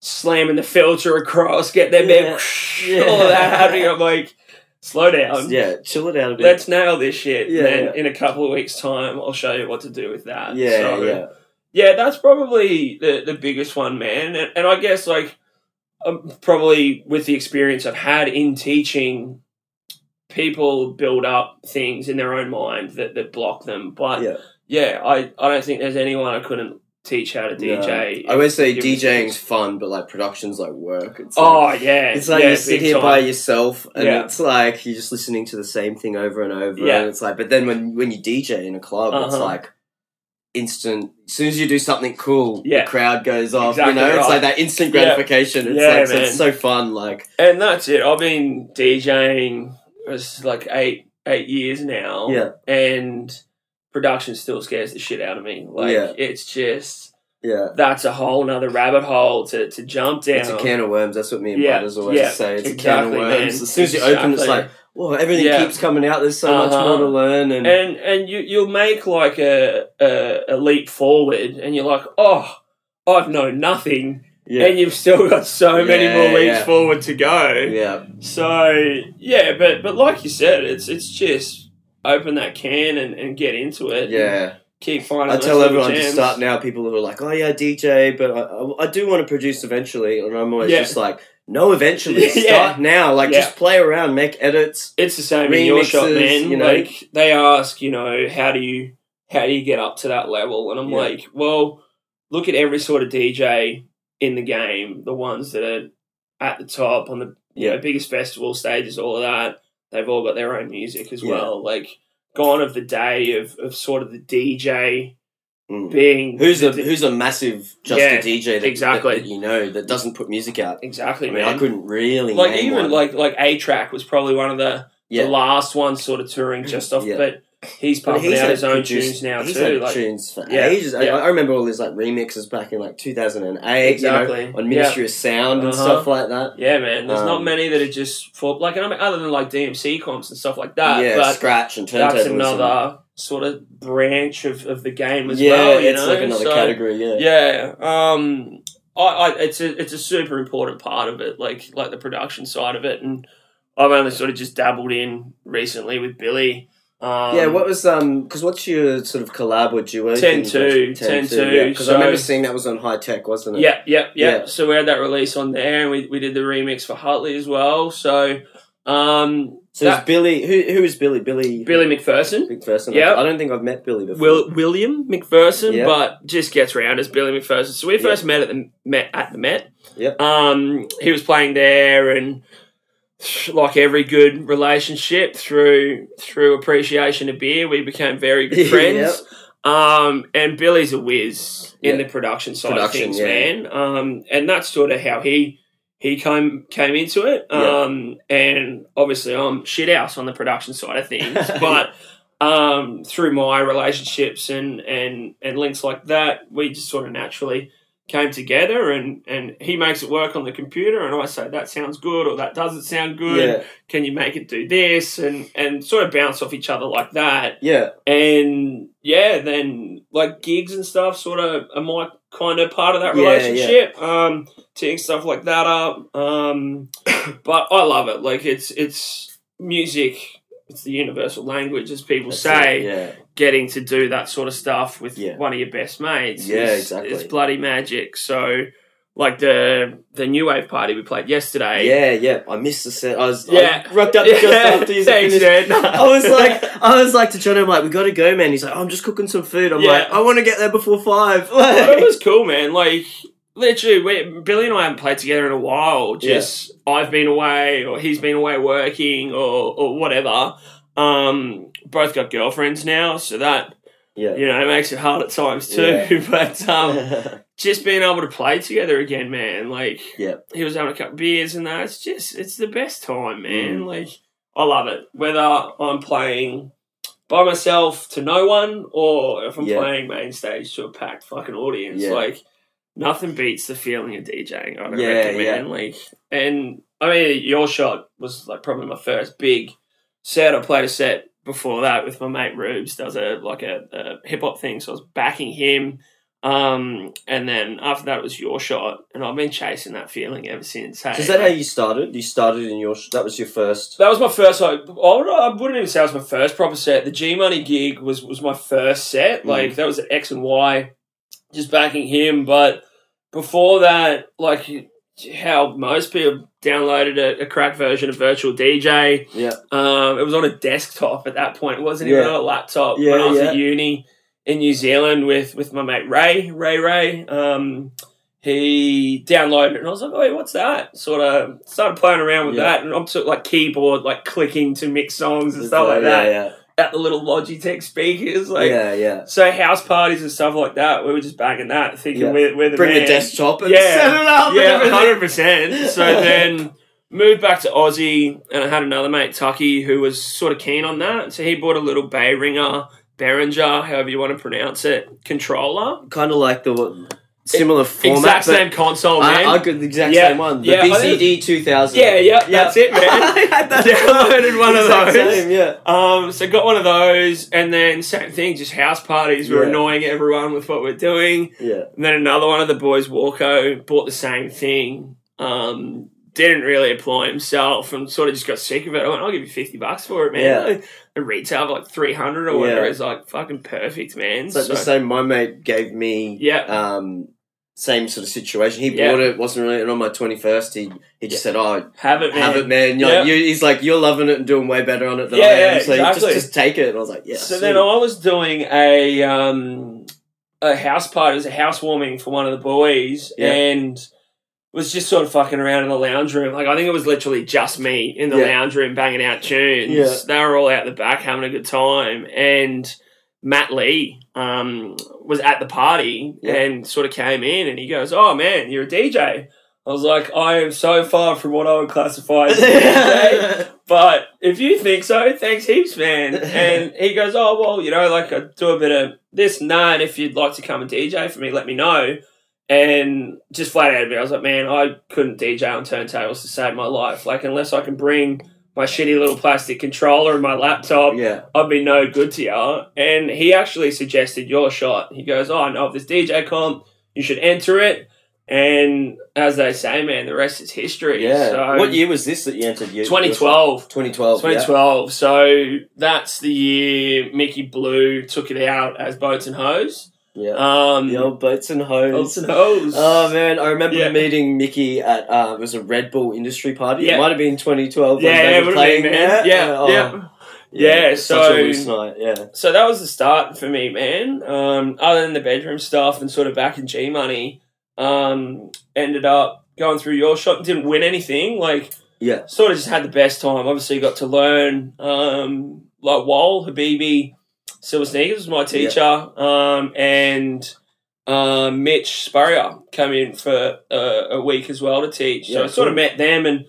slamming the filter across, get their Yeah. bed, all of that happening. I'm like, slow down. Yeah. Chill it out a bit. Let's nail this shit. Yeah, then yeah. in a couple of weeks' time, I'll show you what to do with that. yeah. So, yeah. Yeah, that's probably the the biggest one, man. And, and I guess like um, probably with the experience I've had in teaching, people build up things in their own mind that that block them. But Yeah. yeah, I I don't think there's anyone I couldn't teach how to DJ. No. I always say DJing's fun, but like production's like work. It's like, Oh yeah, It's like yeah, you sit here time. by yourself, and Yeah. it's like you're just listening to the same thing over and over. Yeah. And it's like, but then when when you DJ in a club, it's Uh-huh. like instant. As soon as you do something cool, Yeah. the crowd goes off. Exactly you know, it's like that instant Yeah. gratification. It's Yeah, like so it's so fun. Like And that's it. I've been DJing for like eight eight years now. yeah, And production still scares the shit out of me. Like Yeah. it's just yeah. that's a whole nother rabbit hole to, to jump down. It's a can of worms. That's what me and Yeah, brothers always yeah, say. It's exactly, a can of man. worms. As soon as you open, it's like, whoa, everything Yeah. keeps coming out. There's so much Uh-huh. more to learn, and, and and you you'll make like a, a a leap forward and you're like, oh, I've known nothing. yeah, And you've still got so many more leaps yeah. forward to go. yeah, So yeah, but but like you said, it's it's just open that can and, and get into it. yeah, keep finding. I tell everyone to start now. People who are like, "Oh yeah, DJ," but I, I, do want to produce eventually, and I'm always Yeah. just like, "No, eventually. Yeah. Start now. Like, Yeah. just play around, make edits." It's the same in your shot, remixes, man. you know? Like they ask, you know, how do you how do you get up to that level? And I'm Yeah. like, well, look at every sort of DJ in the game, the ones that are at the top on the you know, Yeah. biggest festival stages, all of that. They've all got their own music as Yeah. well. Like gone of the day of, of sort of the DJ Mm. being Who's a who's a massive just Yeah, a DJ that, exactly. that, that you know that doesn't put music out? exactly I mean, man. I couldn't really like even one. like like A-Trak was probably one of the yeah. the last ones sort of touring just off, Yeah. but he's pumping out had his own produced- tunes now he's too. Like, tunes for Yeah, ages. I, yeah. I remember all his like remixes back in like 2008. Exactly. You know, on Ministry of Sound and Uh-huh. stuff like that. yeah, man. There's not Um, many that are just for like, I mean, other than like DMC comps and stuff like that. yeah, but scratch and turntables. that's and- another sort of branch of, of the game as yeah, well. You it's know? like another So, category. Yeah. Yeah. Um. I, I, it's a it's a super important part of it, like like the production side of it, and I've only sort of just dabbled in recently with Billy. Um, yeah, what was um? Because what's your sort of collab or duo? TenToo, TenToo, Because so- I remember seeing that was on High Tech, wasn't it? Yeah, yeah, yeah, Yeah. So we had that release on there, and we, we did the remix for Hutley as well. So, um, So that- Billy. Who who is Billy? Billy. Billy McPherson, McPherson. Yeah. I don't think I've met Billy before. Will, William McPherson, Yeah. but just gets around as Billy McPherson. So we first met at the Met at the Met. Yep. Um, he was playing there, and like every good relationship, through through appreciation of beer, we became very good friends. Um, and Billy's a whiz in the production side Production, of things, yeah. man. Um, and that's sort of how he he came came into it. Um, and obviously I'm shit house on the production side of things, but um, through my relationships and and and links like that, we just sort of naturally came together and and he makes it work on the computer and I say that sounds good or that doesn't sound good Yeah. can you make it do this and and sort of bounce off each other like that Yeah. and yeah, then like gigs and stuff sort of are my kind of part of that Yeah, relationship. Um, teeing stuff like that up. Um, but I love it. Like it's it's music. It's the universal language, as people That's say. it, Yeah. Getting to do that sort of stuff with Yeah. one of your best mates, Yeah, is, exactly. is bloody magic. So, like the the new wave party we played yesterday. Yeah, yeah. I missed the set. I was Yeah. I rocked up just after you Thanks, finished. man. I was like, I was like to John, I'm like, we got to go, man. He's like, oh, I'm just cooking some food. I'm Yeah. like, I want to get there before five. it was cool, man. Like literally, we, Billy and I haven't played together in a while. Just I've been away, or he's been away working, or or whatever. Um, both got girlfriends now, so that yeah. you know it makes it hard at times too. but um, just being able to play together again, man. Like Yeah. he was having a couple beers and that. It's just it's the best time, man. Mm. Like I love it. Whether I'm playing by myself to no one or if I'm Yeah. playing main stage to a packed fucking audience, Yeah. like nothing beats the feeling of DJing. I don't Yeah, reckon, yeah. man. Like and I mean your shot was like probably my first big set. I played a set before that with my mate Rubes, does a like a, a hip hop thing, so I was backing him. Um, and then after that it was your shot, and I've been chasing that feeling ever since. Hey, Is that how you started? You started in your. That was your first. that was my first. Like, I would- I wouldn't even say it was my first proper set. The G Money gig was was my first set. Mm. Like that was at X and Y, just backing him. But before that, like how most people downloaded a, a crack version of Virtual DJ. Yeah. Um, it was on a desktop at that point. It wasn't even Yeah. on a laptop. Yeah, when I was yeah. at uni in New Zealand with with my mate Ray, Ray Ray. Um, he downloaded it and I was like, wait, what's that? Sort of started playing around with that and I'm sort of like keyboard, like clicking to mix songs and stuff like that Yeah. At the little Logitech speakers. Like, yeah, yeah. so house parties and stuff like that, we were just banging that, thinking Yeah. we're, we're the Bring the desktop and Yeah. set it up. Yeah, hundred percent. So then moved back to Aussie, and I had another mate, Tucky, who was sort of keen on that. So he bought a little Bayringer, Behringer, however you want to pronounce it, controller. Kind of like the similar format. exact same console, man. I, I got the exact Yeah, same one. The yeah, I think- BCD 2000. yeah, yeah, that's it, man. I had that. Downloaded one of Exact those. Same, yeah. Um, so got one of those, and then same thing, just house parties. We were Yeah. annoying everyone with what we're doing. Yeah. And then another one of the boys, Walko, bought the same thing. Um, didn't really apply himself and sort of just got sick of it. I went, I'll give you 50 bucks for it, man. Yeah. The retail of like 300 or whatever Yeah. is like fucking perfect, man. It's like the same. My mate gave me Yeah. um, same sort of situation. He Yeah. bought it, wasn't really, and on my twenty first, he he just said, "Oh, have it, man. have it, man." Like, you, he's like, "You're loving it and doing way better on it than Yeah, I am." so exactly. just just take it. And I was like, "Yeah." so sweet." then I was doing a um, a house party. It was a housewarming for one of the boys, and was just sort of fucking around in the lounge room. Like I think it was literally just me in the lounge room banging out tunes. They were all out the back having a good time, and Matt Lee um, was at the party Yeah. and sort of came in, and he goes, "Oh man, you're a DJ." I was like, I am so far from what I would classify as a DJ. But if you think so, thanks heaps, man. And he goes, Oh, well, you know, like I do a bit of this and that. If you'd like to come and DJ for me, let me know. And just flat out of it, I was like, Man, I couldn't DJ on turntables to save my life. Like, unless I can bring my shitty little plastic controller and my laptop, yeah, I'd be no good to you. And he actually suggested your shot. He goes, Oh, I know of this DJ comp. You should enter it. And as they say, man, the rest is history. yeah. So, what year was this that you entered? You- 2012. 2012. 2012. So that's the year Mickey Blue took it out as Boats and Hose. Yeah. yeah. Um, the old boats and. Boats and Hose. Oh man, I remember Yeah. meeting Mickey at uh, it was a Red Bull industry party. Yeah. It might have been 2012. when yeah, they it would have been, man. Yeah, Oh, yeah. Yeah, it's such so- a loose night. Yeah, So that was the start for me, man. Um, other than the bedroom stuff and sort of back in G Money, um, ended up going through your shot. Didn't win anything. Like, yeah, sort of just had the best time. Obviously, got to learn um, like Wall Habibi, Silver Sneakers was my teacher, um, and um, Mitch Spurrier came in for uh, a week as well to teach. So I sort of met them, and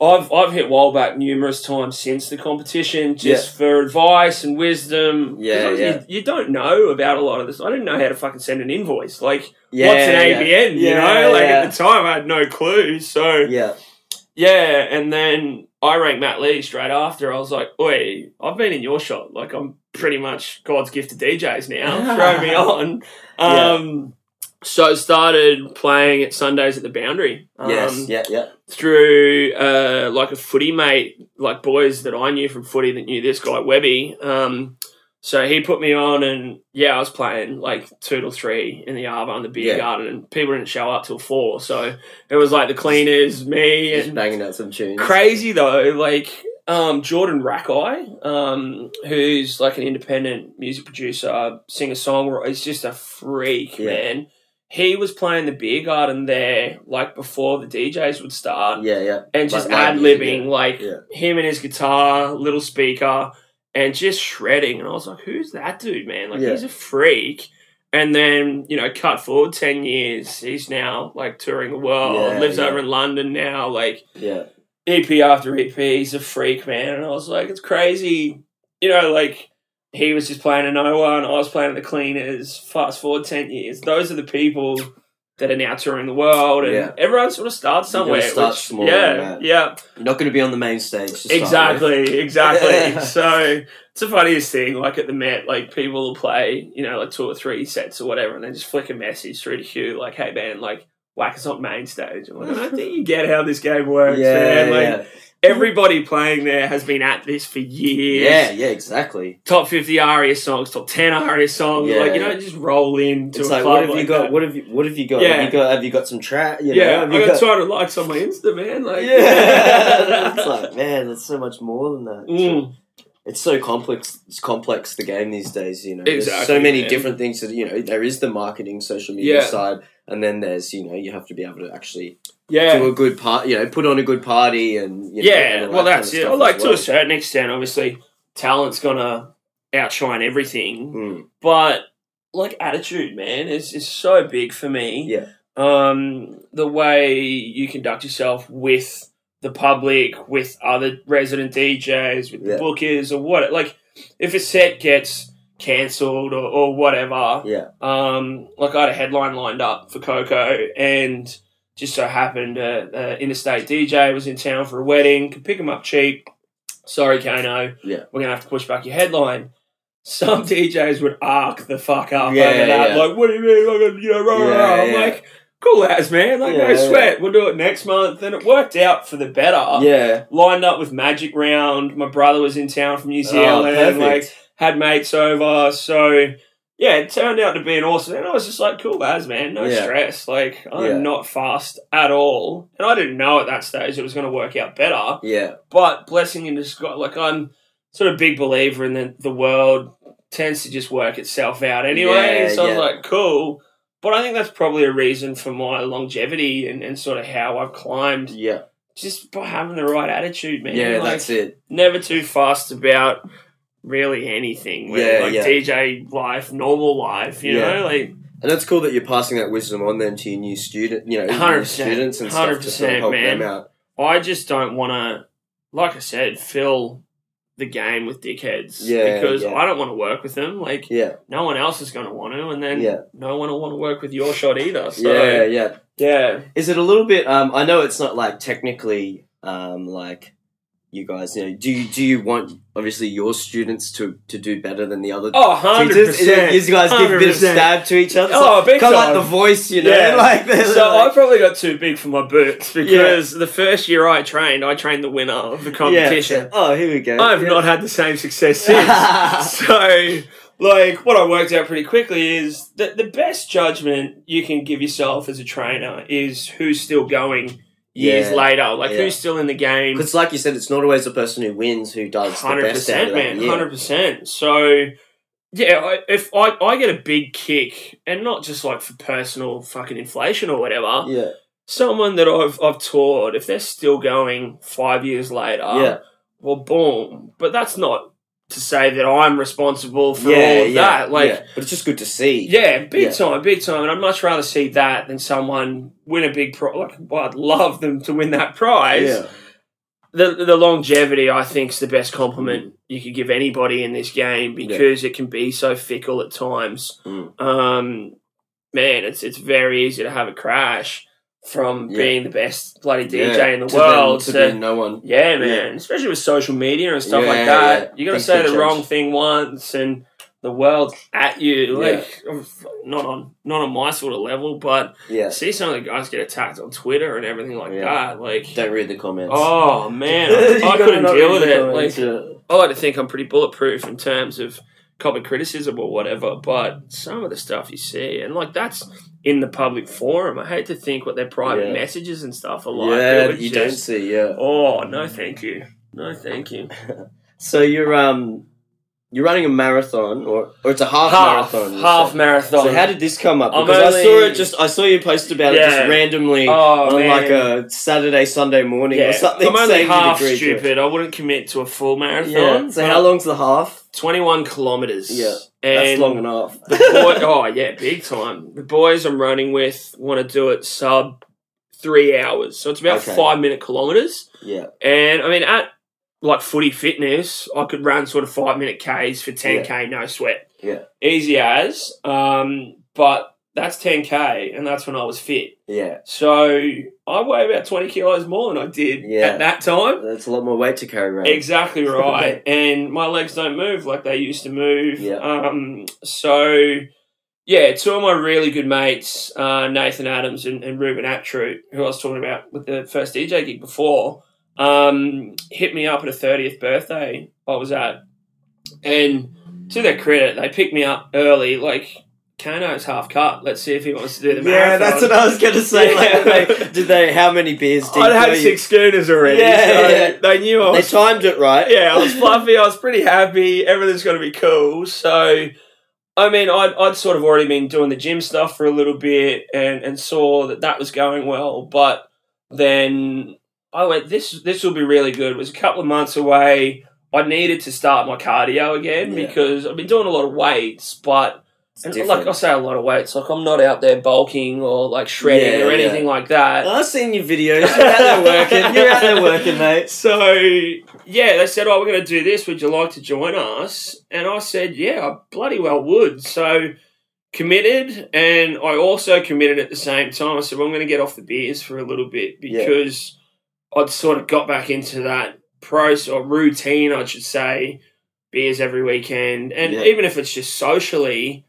I've I've hit Wall back numerous times since the competition, just for advice and wisdom. Yeah, yeah. You, you don't know about a lot of this. I didn't know how to fucking send an invoice. Like, yeah. what's an. ABN? You know, like at the time I had no clue. So Yeah, yeah, and then I rang Matt Lee straight after. I was like, "Oi, I've been in your shot. Like, I'm pretty much God's gift to DJs now. Throw me on." Um, so started playing at Sundays at the Boundary. Um, yes, yeah, yeah, Through uh, like a footy mate, like boys that I knew from footy that knew this guy Webby. Um, so he put me on, and yeah, I was playing like two to three in the arbor on the beer Yeah. garden, and people didn't show up till four. So it was like the cleaners, me, just and banging out some tunes. crazy though like um, Jordan Rakei um, who's like an independent music producer singer songwriter he's just a freak Yeah. man. He was playing the beer garden there like before the djs would start. Yeah, yeah, and just Like ad libbing like Yeah. him and his guitar little speaker and just shredding. And i was like who's that dude man? Like Yeah. he's a freak. And then you know cut forward 10 years he's now like touring the world lives over in london now like yeah, EP after EP, he's a freak, man. And I was like, it's crazy. You know, like, he was just playing a no one, I was playing the cleaners. Fast forward 10 years. Those are the people that are now touring the world. And Yeah. everyone sort of starts somewhere. start which- small, yeah, yeah. You're not going to be on the main stage. Exactly, exactly. so it's the funniest thing. Like at the Met, like people will play, you know, like two or three sets or whatever, and then just flick a message through to Hugh, like, "Hey man, like, whack us on main stage." I'm like, I don't think you get how this game works, Yeah, man. Like yeah, everybody playing there has been at this for years. yeah, yeah, exactly. Top fifty ARIA songs, top ten ARIA songs. Yeah. Like you don't just roll into It's a like, club what have like you got? that. What have you? What have you got? Yeah. Have you got? Have you got some track? You know, yeah, have I you got two hundred likes on my Insta, man. Like Yeah, it's like man, there's so much more than that. Mm. It's so complex. It's complex the game these days. You know, there's Exactly, so many man. different things. That you know, there is the marketing, social media Yeah. side, and then there's you know, you have to be able to actually yeah. do a good part. You know, put on a good party, and you know, yeah, and well, that kind that's of it. Well, like as to a certain extent, obviously, talent's gonna outshine everything, Mm, but like attitude, man, is is so big for me. Yeah. Um, the way you conduct yourself with the public, with other resident DJs, with Yeah. the bookers, or what. Like, if a set gets cancelled or, or whatever, yeah, um, like I had a headline lined up for Coco, and just so happened uh, uh, interstate DJ was in town for a wedding. Could pick him up cheap. Sorry, Kano. Yeah. we're gonna have to push back your headline. Some DJs would arc the fuck up Yeah, over that. yeah. Like, what do you mean? Like, you know, rah, Yeah, rah. I'm like, cool as man, like Yeah, no yeah. sweat. We'll do it next month, and it worked out for the better. Yeah. Lined up with Magic Round. My brother was in town from New Oh, Zealand. perfect. like had mates over, so yeah, it turned out to be an awesome. And I was just like, cool as man, no Yeah. stress. Like I'm Yeah. not fast at all, and I didn't know at that stage it was going to work out better. yeah. But blessing in disguise, like I'm sort of big believer in the the world tends to just work itself out anyway. Yeah, so I was like, cool. But I think that's probably a reason for my longevity and, and sort of how I've climbed Yeah. just by having the right attitude, man. Yeah, like, that's it. never too fast about really anything. Whether, Yeah, like yeah. DJ life, normal life, you Yeah. know, like And that's cool that you're passing that wisdom on then to your new student, you know, 100%, students and stuff to sort of 100%, help man. them out. I just don't want to, like I said, fill the game with dickheads. Yeah, because yeah. I don't want to work with them. Like Yeah, no one else is going to want to, and then Yeah. no one will want to work with your shot either. So yeah, yeah. yeah. Is it a little bit? Um, I know it's not like technically, um, like you guys. You know, do you do you want obviously your students to to do better than the other Oh, 100 teachers? Is it- percent. You guys give a bit of stab to each other. Oh, big kind of like the voice, you know, Yeah. like So I probably got too big for my boots because the first year I trained, I trained the winner of the competition. Yeah. Oh, here we go. I've Yeah. not had the same success since. so, like, what I worked out pretty quickly is that the best judgment you can give yourself as a trainer is who's still going years Yeah. later. Like, Yeah. who's still in the game. Because, like you said, it's not always the person who wins who does the Hundred best out percent, of man. Hundred percent. So, yeah, I, if I I get a big kick, and not just like for personal fucking inflation or whatever, Yeah, someone that I've I've taught, if they're still going five years later, yeah, well, boom. But that's not to say that I'm responsible for yeah, all of yeah, that. Like, yeah. but it's just good to see. yeah, big time, big time. And I'd much rather see that than someone win a big prize. Like, well, I'd love them to win that prize. The, the longevity, I think, is the best compliment you could give anybody in this game because it can be so fickle at times. Mm. Um, man, it's it's very easy to have a crash from Yeah. being the best bloody DJ Yeah, in the then- world to, to, no one. yeah, man. Especially with social media and stuff Yeah, like that. yeah. You're gonna Things say the change. wrong thing once and the world's at you. Like not on not on my sort of level, but Yeah, see some of the guys get attacked on Twitter and everything like Yeah. that. Like don't read the comments. Oh man, I, I couldn't deal with it. comments, Like yeah. I like to think I'm pretty bulletproof in terms of common criticism or whatever, but some of the stuff you see, and like that's in the public forum. I hate to think what their private Yeah. messages and stuff are like. yeah, It that would you don't just- see. Yeah. Oh no, thank you. No, thank you. So you're um you're running a marathon or or it's a half, Half, marathon. you half said. marathon. So how did this come up? I'm Because I saw only- it just I saw you post about it Yeah. just randomly Oh, on man. like a Saturday Sunday morning or something. I'm only saying you'd half agreed to it. stupid. I wouldn't commit to a full marathon. Yeah. So how long's the half? Twenty-one kilometers. Yeah, and That's long enough. the boy, oh yeah, big time. The boys I'm running with want to do it sub three hours, so it's about Okay. five minute kilometers. yeah. And I mean, at like footy fitness, I could run sort of five minute Ks for ten k, no sweat, Yeah. easy as. Um, but that's ten k, and that's when I was fit. Yeah. So I weigh about twenty kilos more than I did Yeah. at that time. That's a lot more weight to carry around. Exactly right. and my legs don't move like they used to move. Yeah. Um, so, yeah, two of my really good mates, uh, Nathan Adams and, and Ruben Attrute, who I was talking about with the first DJ gig before, um, hit me up at a 30th birthday I was at. And to their credit, they picked me up early, like, Kano's half cut. Let's see if he wants to do the Yeah, marathon. that's what I was gonna say. Yeah. Like, they, did they? How many beers deep? I'd had you? six schooners already. Yeah, so yeah. They knew I They was timed it right. yeah, I was fluffy. I was pretty happy. Everything's going to be cool. So, I mean, I'd, I'd sort of already been doing the gym stuff for a little bit and, and saw that that was going well. But then I went, this this will be really good. It was a couple of months away. I needed to start my cardio again Yeah. because I've been doing a lot of weights, but and different. like I say, a lot of weights. Like I'm not out there bulking or like shredding Yeah, or anything like that. I've seen your videos. You're out there working. You're out there working, mate. So yeah, they said, "Oh, we're going to do this. Would you like to join us?" And I said, "Yeah, I bloody well would." So committed, and I also committed at the same time. I said, well, "I'm going to get off the beers for a little bit Yeah. because I'd sort of got back into that process or routine, I should say, beers every weekend, and Yeah. even if it's just socially."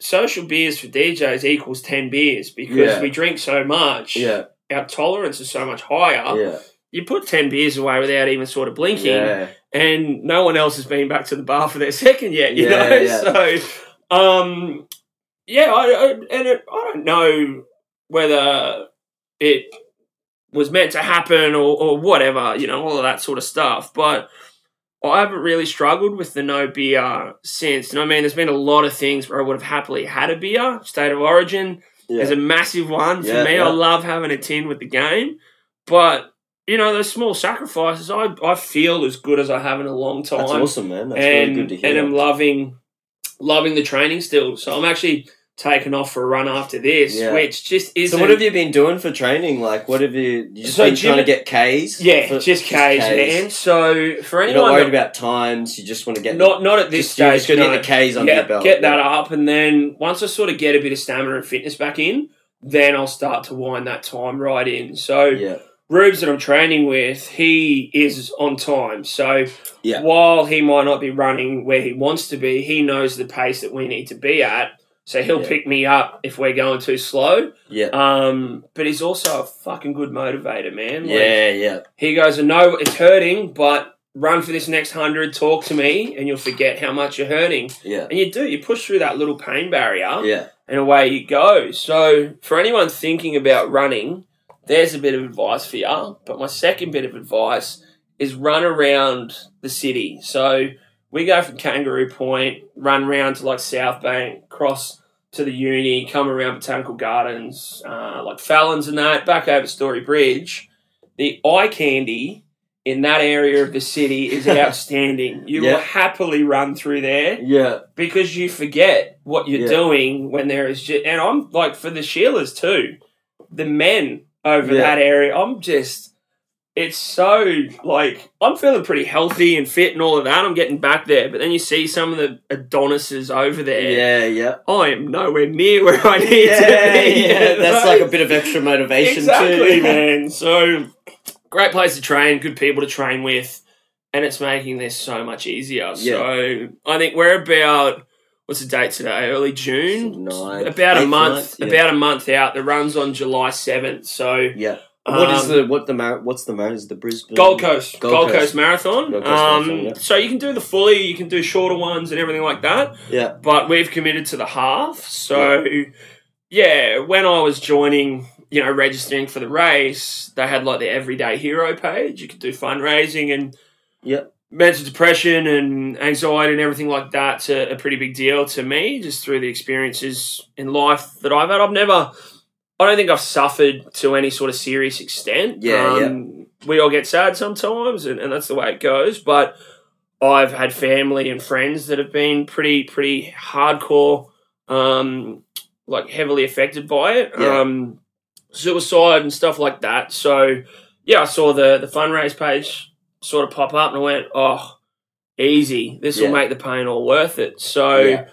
Social beers for DJs equals 10 beers because Yeah. we drink so much. Yeah, Our tolerance is so much higher. yeah, You put 10 beers away without even sort of blinking, yeah, and no one else has been back to the bar for their second yet, you Yeah, know? yeah. So, um, yeah, I, I, and it, I don't know whether it was meant to happen or, or whatever, you know, all of that sort of stuff. But I haven't really struggled with the no beer since. And I mean, there's been a lot of things where I would have happily had a beer. State of Origin yeah. is a massive one for Yeah, me. yeah. I love having a tin with the game, but you know, those small sacrifices, I I feel as good as I have in a long time That's awesome, man. That's and really good to hear. and I'm loving loving the training still. So I'm actually taking off for a run after this, Yeah. which just isn't. so, what have you been doing for training? Like, what have you? You just So been trying to get K's? Yeah, For- just K's, man. So for You're anyone, not worried that- about times. You just want to get not not at this just, you're stage. just no. get the K's under yeah, your belt. get that up, and then once I sort of get a bit of stamina and fitness back in, then I'll start to wind that time right in. So Yeah, Rubes that I'm training with, he is on time. So Yeah. while he might not be running where he wants to be, he knows the pace that we need to be at. So he'll Yeah. pick me up if we're going too slow. yeah, Um, but he's also a fucking good motivator, man. Like, yeah, yeah, He goes, I know it's hurting, but run for this next hundred, talk to me, and you'll forget how much you're hurting. yeah, And you do, you push through that little pain barrier yeah, and away you go. So, for anyone thinking about running, there's a bit of advice for you. But my second bit of advice is run around the city. So, we go from Kangaroo Point, run round to like South Bank, cross to the uni, come around Botanical Gardens, uh, like Fallon's and that, back over Story Bridge. The eye candy in that area of the city is outstanding. You Yeah. will happily run through there yeah, because you forget what you're Yeah. doing when there is just, and I'm like for the Sheilas too, the men over Yeah. that area. I'm just, it's so like I'm feeling pretty healthy and fit and all of that. I'm getting back there, but then you see some of the Adonises over there. yeah, yeah. I am nowhere near where I need Yeah, to be. yeah, that's know? like a bit of extra motivation exactly, too. man. So great place to train, good people to train with, and it's making this so much easier. Yeah. So I think we're about what's the date today? Early June. Nine, About a month. yeah. About a month out. The run's on July seventh. So Yeah. What is um, the what the mar- what's the mar- is the Brisbane Gold Coast, Gold Gold, Coast. Coast, Marathon. Gold Coast um, Marathon, yeah. So you can do the fully, you can do shorter ones and everything like that. Yeah, But we've committed to the half. So yeah, when I was joining, you know, registering for the race, they had like the Everyday Hero page. You could do fundraising and yeah, mental depression and anxiety and everything like that's a, a pretty big deal to me, just through the experiences in life that I've had. I've never, I don't think I've suffered to any sort of serious extent. Yeah, um, We all get sad sometimes, and, and that's the way it goes. But I've had family and friends that have been pretty, pretty hardcore, um, like heavily affected by it. Yeah. Um, suicide and stuff like that. So, yeah, I saw the the fundraise page sort of pop up, and I went, "Oh, easy! This Yeah. will make the pain all worth it." So, Yeah.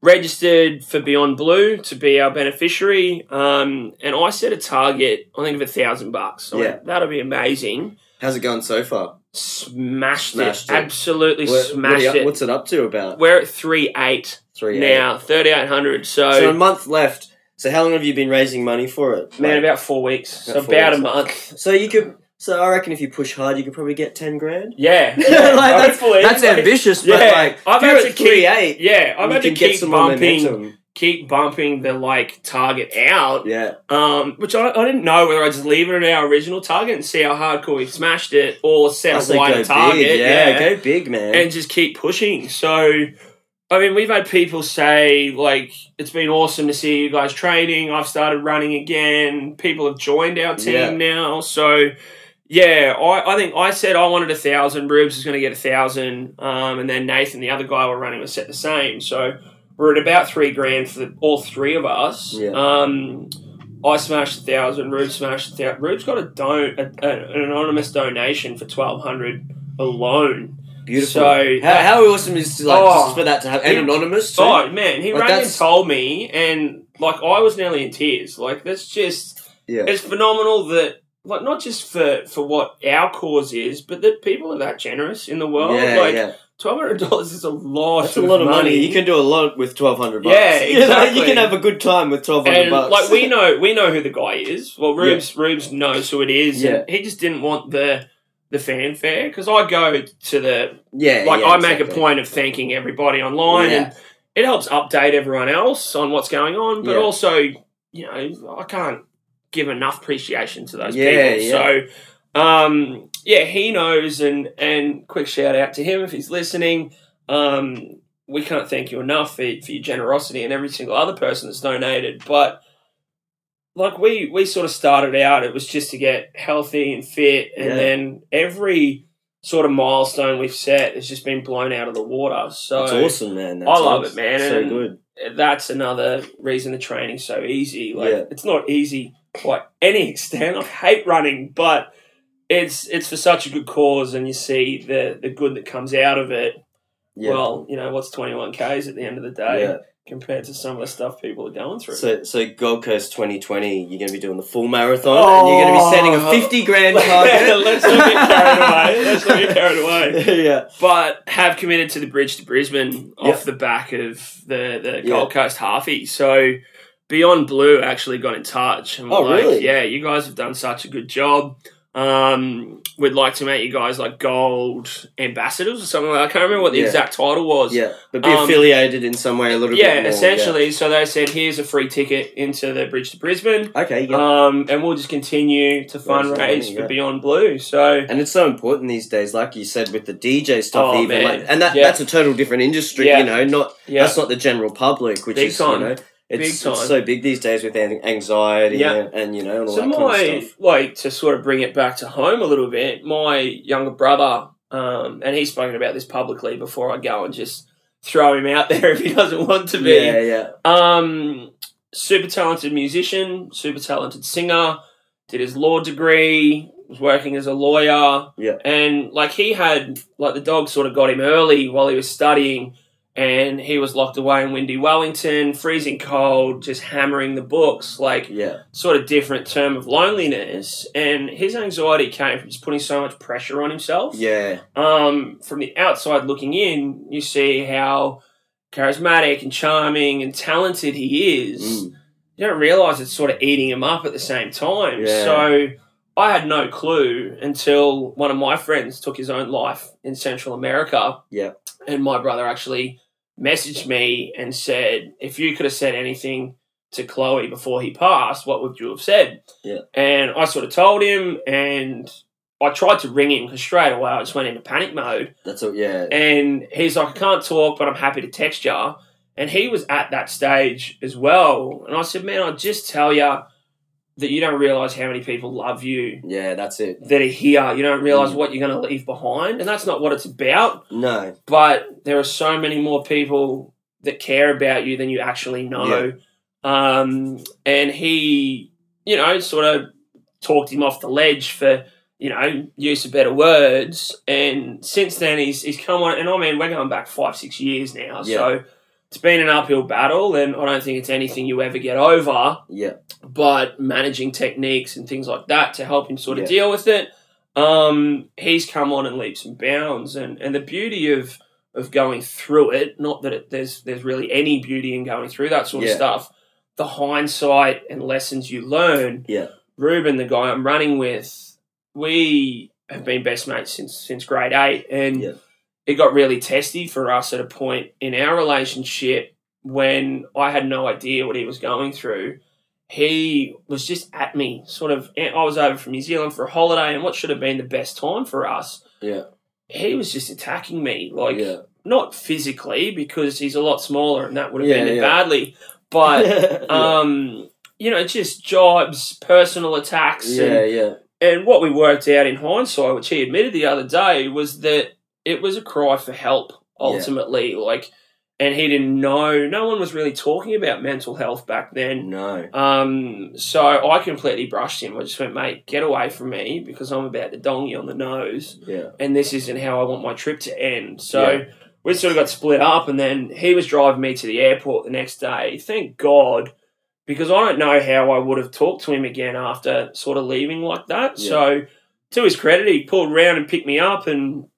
Registered for Beyond Blue to be our beneficiary, um, and I set a target. I think of a thousand bucks. Yeah. that'll be amazing. how's it going so far? Smashed, Smashed it. it. absolutely What- what smashed you it. What's it up to about We're at three eight three now, thirty eight hundred. So, So a month left. So how long have you been raising money for it? man, Like- about four weeks. So About four about a month. so you could. So I reckon if you push hard, you could probably get ten grand. Yeah, like that's, hopefully. that's Like, ambitious, but yeah, like I've if you're had at to keep- eight, Yeah, I've you had to keep bumping, momentum. keep bumping the like target out. Yeah, Um, which I, I didn't know whether I just leave it at our original target and see how hardcore we smashed it, or set a wider target, big. Yeah, go big, man. and just keep pushing. So, I mean, we've had people say like it's been awesome to see you guys training. I've started running again. People have joined our team Yeah. now. So, yeah, I, I think I said I wanted a thousand. Rubes is going to get a thousand, um, and then Nathan, the other guy we're running, was set the same. So we're at about three grand for the, all three of us. Yeah. Um, I smashed a thousand. Rube smashed a thousand. Rube's got a don a, a, an anonymous donation for twelve hundred alone. Beautiful. So- how, how awesome is to, like Oh. just for that to have and anonymous too? Oh man, he Like, rang and told me, and like I was nearly in tears. Like that's just yeah, it's phenomenal that like not just for for what our cause is, but that people are that generous in the world. yeah, like yeah, twelve hundred dollars is a lot. That's a lot of money. You can do a lot with twelve hundred bucks. Yeah, You know, exactly. you can have a good time with twelve hundred bucks. like we know, we know who the guy is. Well, Rubes, Rubes knows who it is. Yeah. And he just didn't want the the fanfare because I go to the yeah, like yeah, I make a point of thanking everybody online, Yeah. and it helps update everyone else on what's going on. But Yeah. also, you know, I can't give enough appreciation to those Yeah, people. yeah. So, um, yeah, he knows, and and quick shout out to him if he's listening. Um, we can't thank you enough for, for your generosity and every single other person that's donated, but. Like we, we sort of started out, it was just to get healthy and fit, and Yeah. then every sort of milestone we've set has just been blown out of the water. So That's awesome, man. That's I love awesome. it, man, So and- good. that's another reason the training's so easy. Like Yeah. it's not easy by any extent. I hate running, but it's it's for such a good cause, and you see the the good that comes out of it. Yeah. Well, you know what's twenty one k's at the end of the day yeah. compared to some of the stuff people are going through. So, so Gold Coast 2020, you're going to be doing the full marathon, and you're going to be oh. setting a Oh. 50 grand target. Let's not get carried away. Let's not get carried away. yeah. but have committed to the bridge to Brisbane off the back of the, the. Gold Coast halfie. So Beyond Blue actually got in touch and Oh, like, really? yeah, you guys have done such a good job. Um, we'd like to make you guys like gold ambassadors or something like that. I can't remember what the Yeah. exact title was. Yeah. But be Um, affiliated in some way a little Yeah, bit more. essentially. So they said, here's a free ticket into the bridge to Brisbane. Okay, yeah. Um, and we'll just continue to Raise the money, fundraise for. Beyond Blue. So and it's so important these days, like you said, with the DJ stuff, Oh, even man. like, and that, Yeah. that's a total different industry. Yeah. You know, not yeah, that's not the general public, which Big is time. you know, it's, Big it's so big these days with anxiety Yeah. and, and you know and all So that my kind of stuff. like to sort of bring it back to home a little bit. My younger brother, um, and he's spoken about this publicly before I go and just throw him out there if he doesn't want to be. Yeah, yeah, Um, super talented musician, super talented singer. Did his law degree. Was working as a lawyer. Yeah. and like he had like the dog sort of got him early while he was studying. And he was locked away in windy Wellington, freezing cold, just hammering the books. Like yeah, sort of different term of loneliness, and his anxiety came from just putting so much pressure on himself. yeah, Um, from the outside looking in, you see how charismatic and charming and talented he is. Mm. You don't realize it's sort of eating him up at the same time. Yeah. So I had no clue until one of my friends took his own life in Central America. Yeah. And my brother actually messaged me and said, if you could have said anything to Chloe before he passed, what would you have said? Yeah. And I sort of told him, and I tried to ring him because straight away I just went into panic mode. that's all. Yeah, And he's like, I can't talk, but I'm happy to text you. And he was at that stage as well. And I said, man, I'll just tell you that you don't realize how many people love you yeah, that's it. that are here. You don't realize Mm. what you're going to leave behind. And that's not what it's about. No, But there are so many more people that care about you than you actually know. Um, and he, you know, sort of talked him off the ledge for, you know, use of better words. And since then, he's he's come on. And I mean, we're going back five, six years now. Yeah. So it's been an uphill battle, and I don't think it's anything you ever get over yeah, but managing techniques and things like that to help him sort of Yeah. deal with it. Um, he's come on in leaps and bounds, and, and the beauty of of going through it, not that it, there's there's really any beauty in going through that sort Yeah. of stuff. The hindsight and lessons you learn. Yeah. Ruben, the guy I'm running with, we have been best mates since since grade eight, and Yeah. It got really testy for us at a point in our relationship when I had no idea what he was going through. He was just at me, sort of. I was over from New Zealand for a holiday, and what should have been the best time for us, yeah, he was just attacking me, like yeah. not physically because he's a lot smaller, and that would have Yeah, been it yeah. badly, but um, you know, just jobs, personal attacks, and yeah, yeah, and what we worked out in hindsight, which he admitted the other day, was that it was a cry for help ultimately. Like, and he didn't know. No one was really talking about mental health back then. no, Um, so I completely brushed him. I just went, mate, get away from me because I'm about to dong you on the nose, yeah, and this isn't how I want my trip to end. So. Yeah. We sort of got split up, and then he was driving me to the airport the next day. Thank God, because I don't know how I would have talked to him again after sort of leaving like that. Yeah. So, to his credit, he pulled around and picked me up, and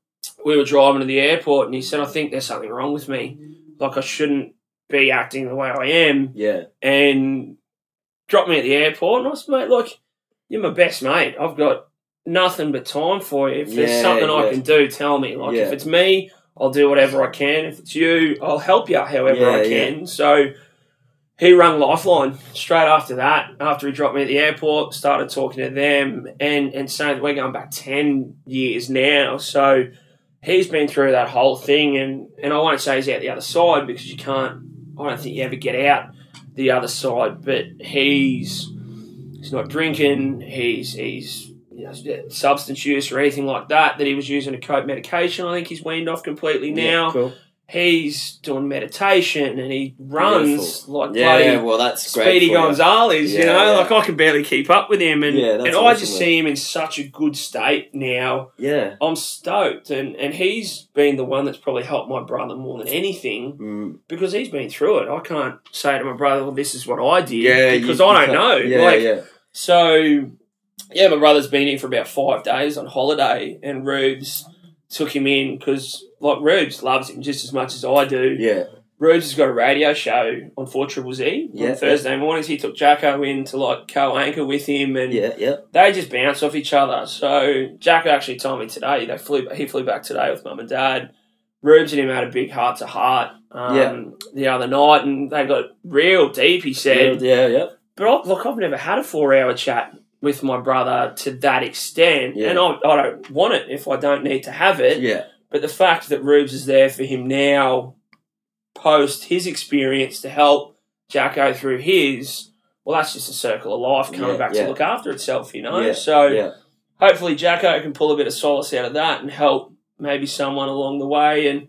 we were driving to the airport, and he said, "I think there's something wrong with me. Like I shouldn't be acting the way I am." Yeah. And dropped me at the airport, and I said, "Mate, look, you're my best mate. I've got nothing but time for you. If there's Yeah, something I can do, tell me. Like Yeah. if it's me." I'll do whatever I can. If it's you, I'll help you however I Yeah, can. So he rung Lifeline straight after that. After he dropped me at the airport, started talking to them and and saying that we're going back ten years now. So he's been through that whole thing, and and I won't say he's out the other side because you can't. I don't think you ever get out the other side. But he's he's not drinking. He's he's you know, substance use or anything like that. That he was using a cope medication. I think he's weaned off completely now Yeah, cool. He's doing meditation and he runs like Yeah, bloody well, that's great. Speedy for you. Gonzalez, you know, yeah. like I can barely keep up with him and, Yeah, and I just see him in such a good state now. Yeah. I'm stoked and, and he's been the one that's probably helped my brother more than anything Mm. because he's been through it. I can't say to my brother, well, this is what I did Yeah. because you I don't can't- know. Yeah, like, yeah. so, yeah, my brother's been here for about five days on holiday, and Rubes took him in because, like, Rubes loves him just as much as I do. Yeah. Rubes has got a radio show on Four Triple Z Yeah, on Thursday mornings. He took Jacko in to like co-anchor with him, and Yeah. Yeah. they just bounce off each other. So Jacko actually told me today they flew. He flew back today with mum and dad. Rubes and him had a big heart to heart um, Yeah. the other night, and they got real deep. He said, Yeah. Yeah. but I, look, I've never had a four-hour chat with my brother to that extent, Yeah. and I, I don't want it if I don't need to have it. Yeah. But the fact that Rubes is there for him now, post his experience to help Jacko through his, well, that's just a circle of life coming Yeah, back yeah. to look after itself, you know. Yeah, so hopefully Jacko can pull a bit of solace out of that and help maybe someone along the way. And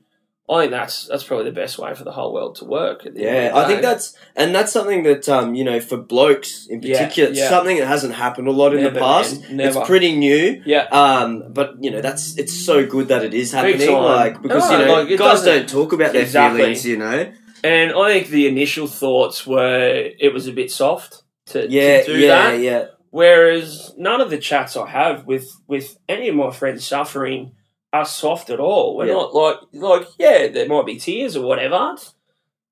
I think that's that's probably the best way for the whole world to work. At the end Yeah, I think that's and that's something that um, you know for blokes in particular, yeah. something that hasn't happened a lot in the past. never. It's pretty new, yeah. um, but you know that's it's so good that it is happening. Like because No, you know like, guys don't talk about their Exactly. feelings. You know, And I think the initial thoughts were it was a bit soft to, yeah, to do yeah, that. yeah, Whereas none of the chats I have with with any of my friends suffering are soft at all. We're Yeah. not like like yeah, there might be tears or whatever. It's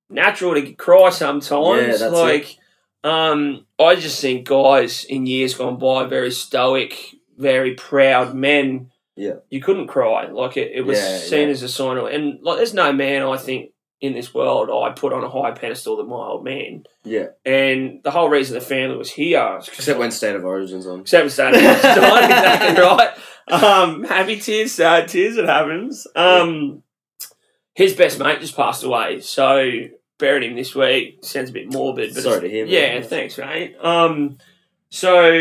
natural to cry sometimes. Yeah, like um I just think guys in years gone by very stoic, very proud men. Yeah. You couldn't cry. Like it, it was Yeah, seen as a sign of and like there's no man I think in this world I put on a higher pedestal than my old man. yeah. And the whole reason the family was here 'cause Except when State of Origin's on. Except for Saturday Night's Dine, exactly right. Um, happy tears, sad tears, it happens. Um, his best mate just passed away, so buried him this week. Sounds a bit morbid, but Sorry to hear. yeah, man. thanks, mate. Um, so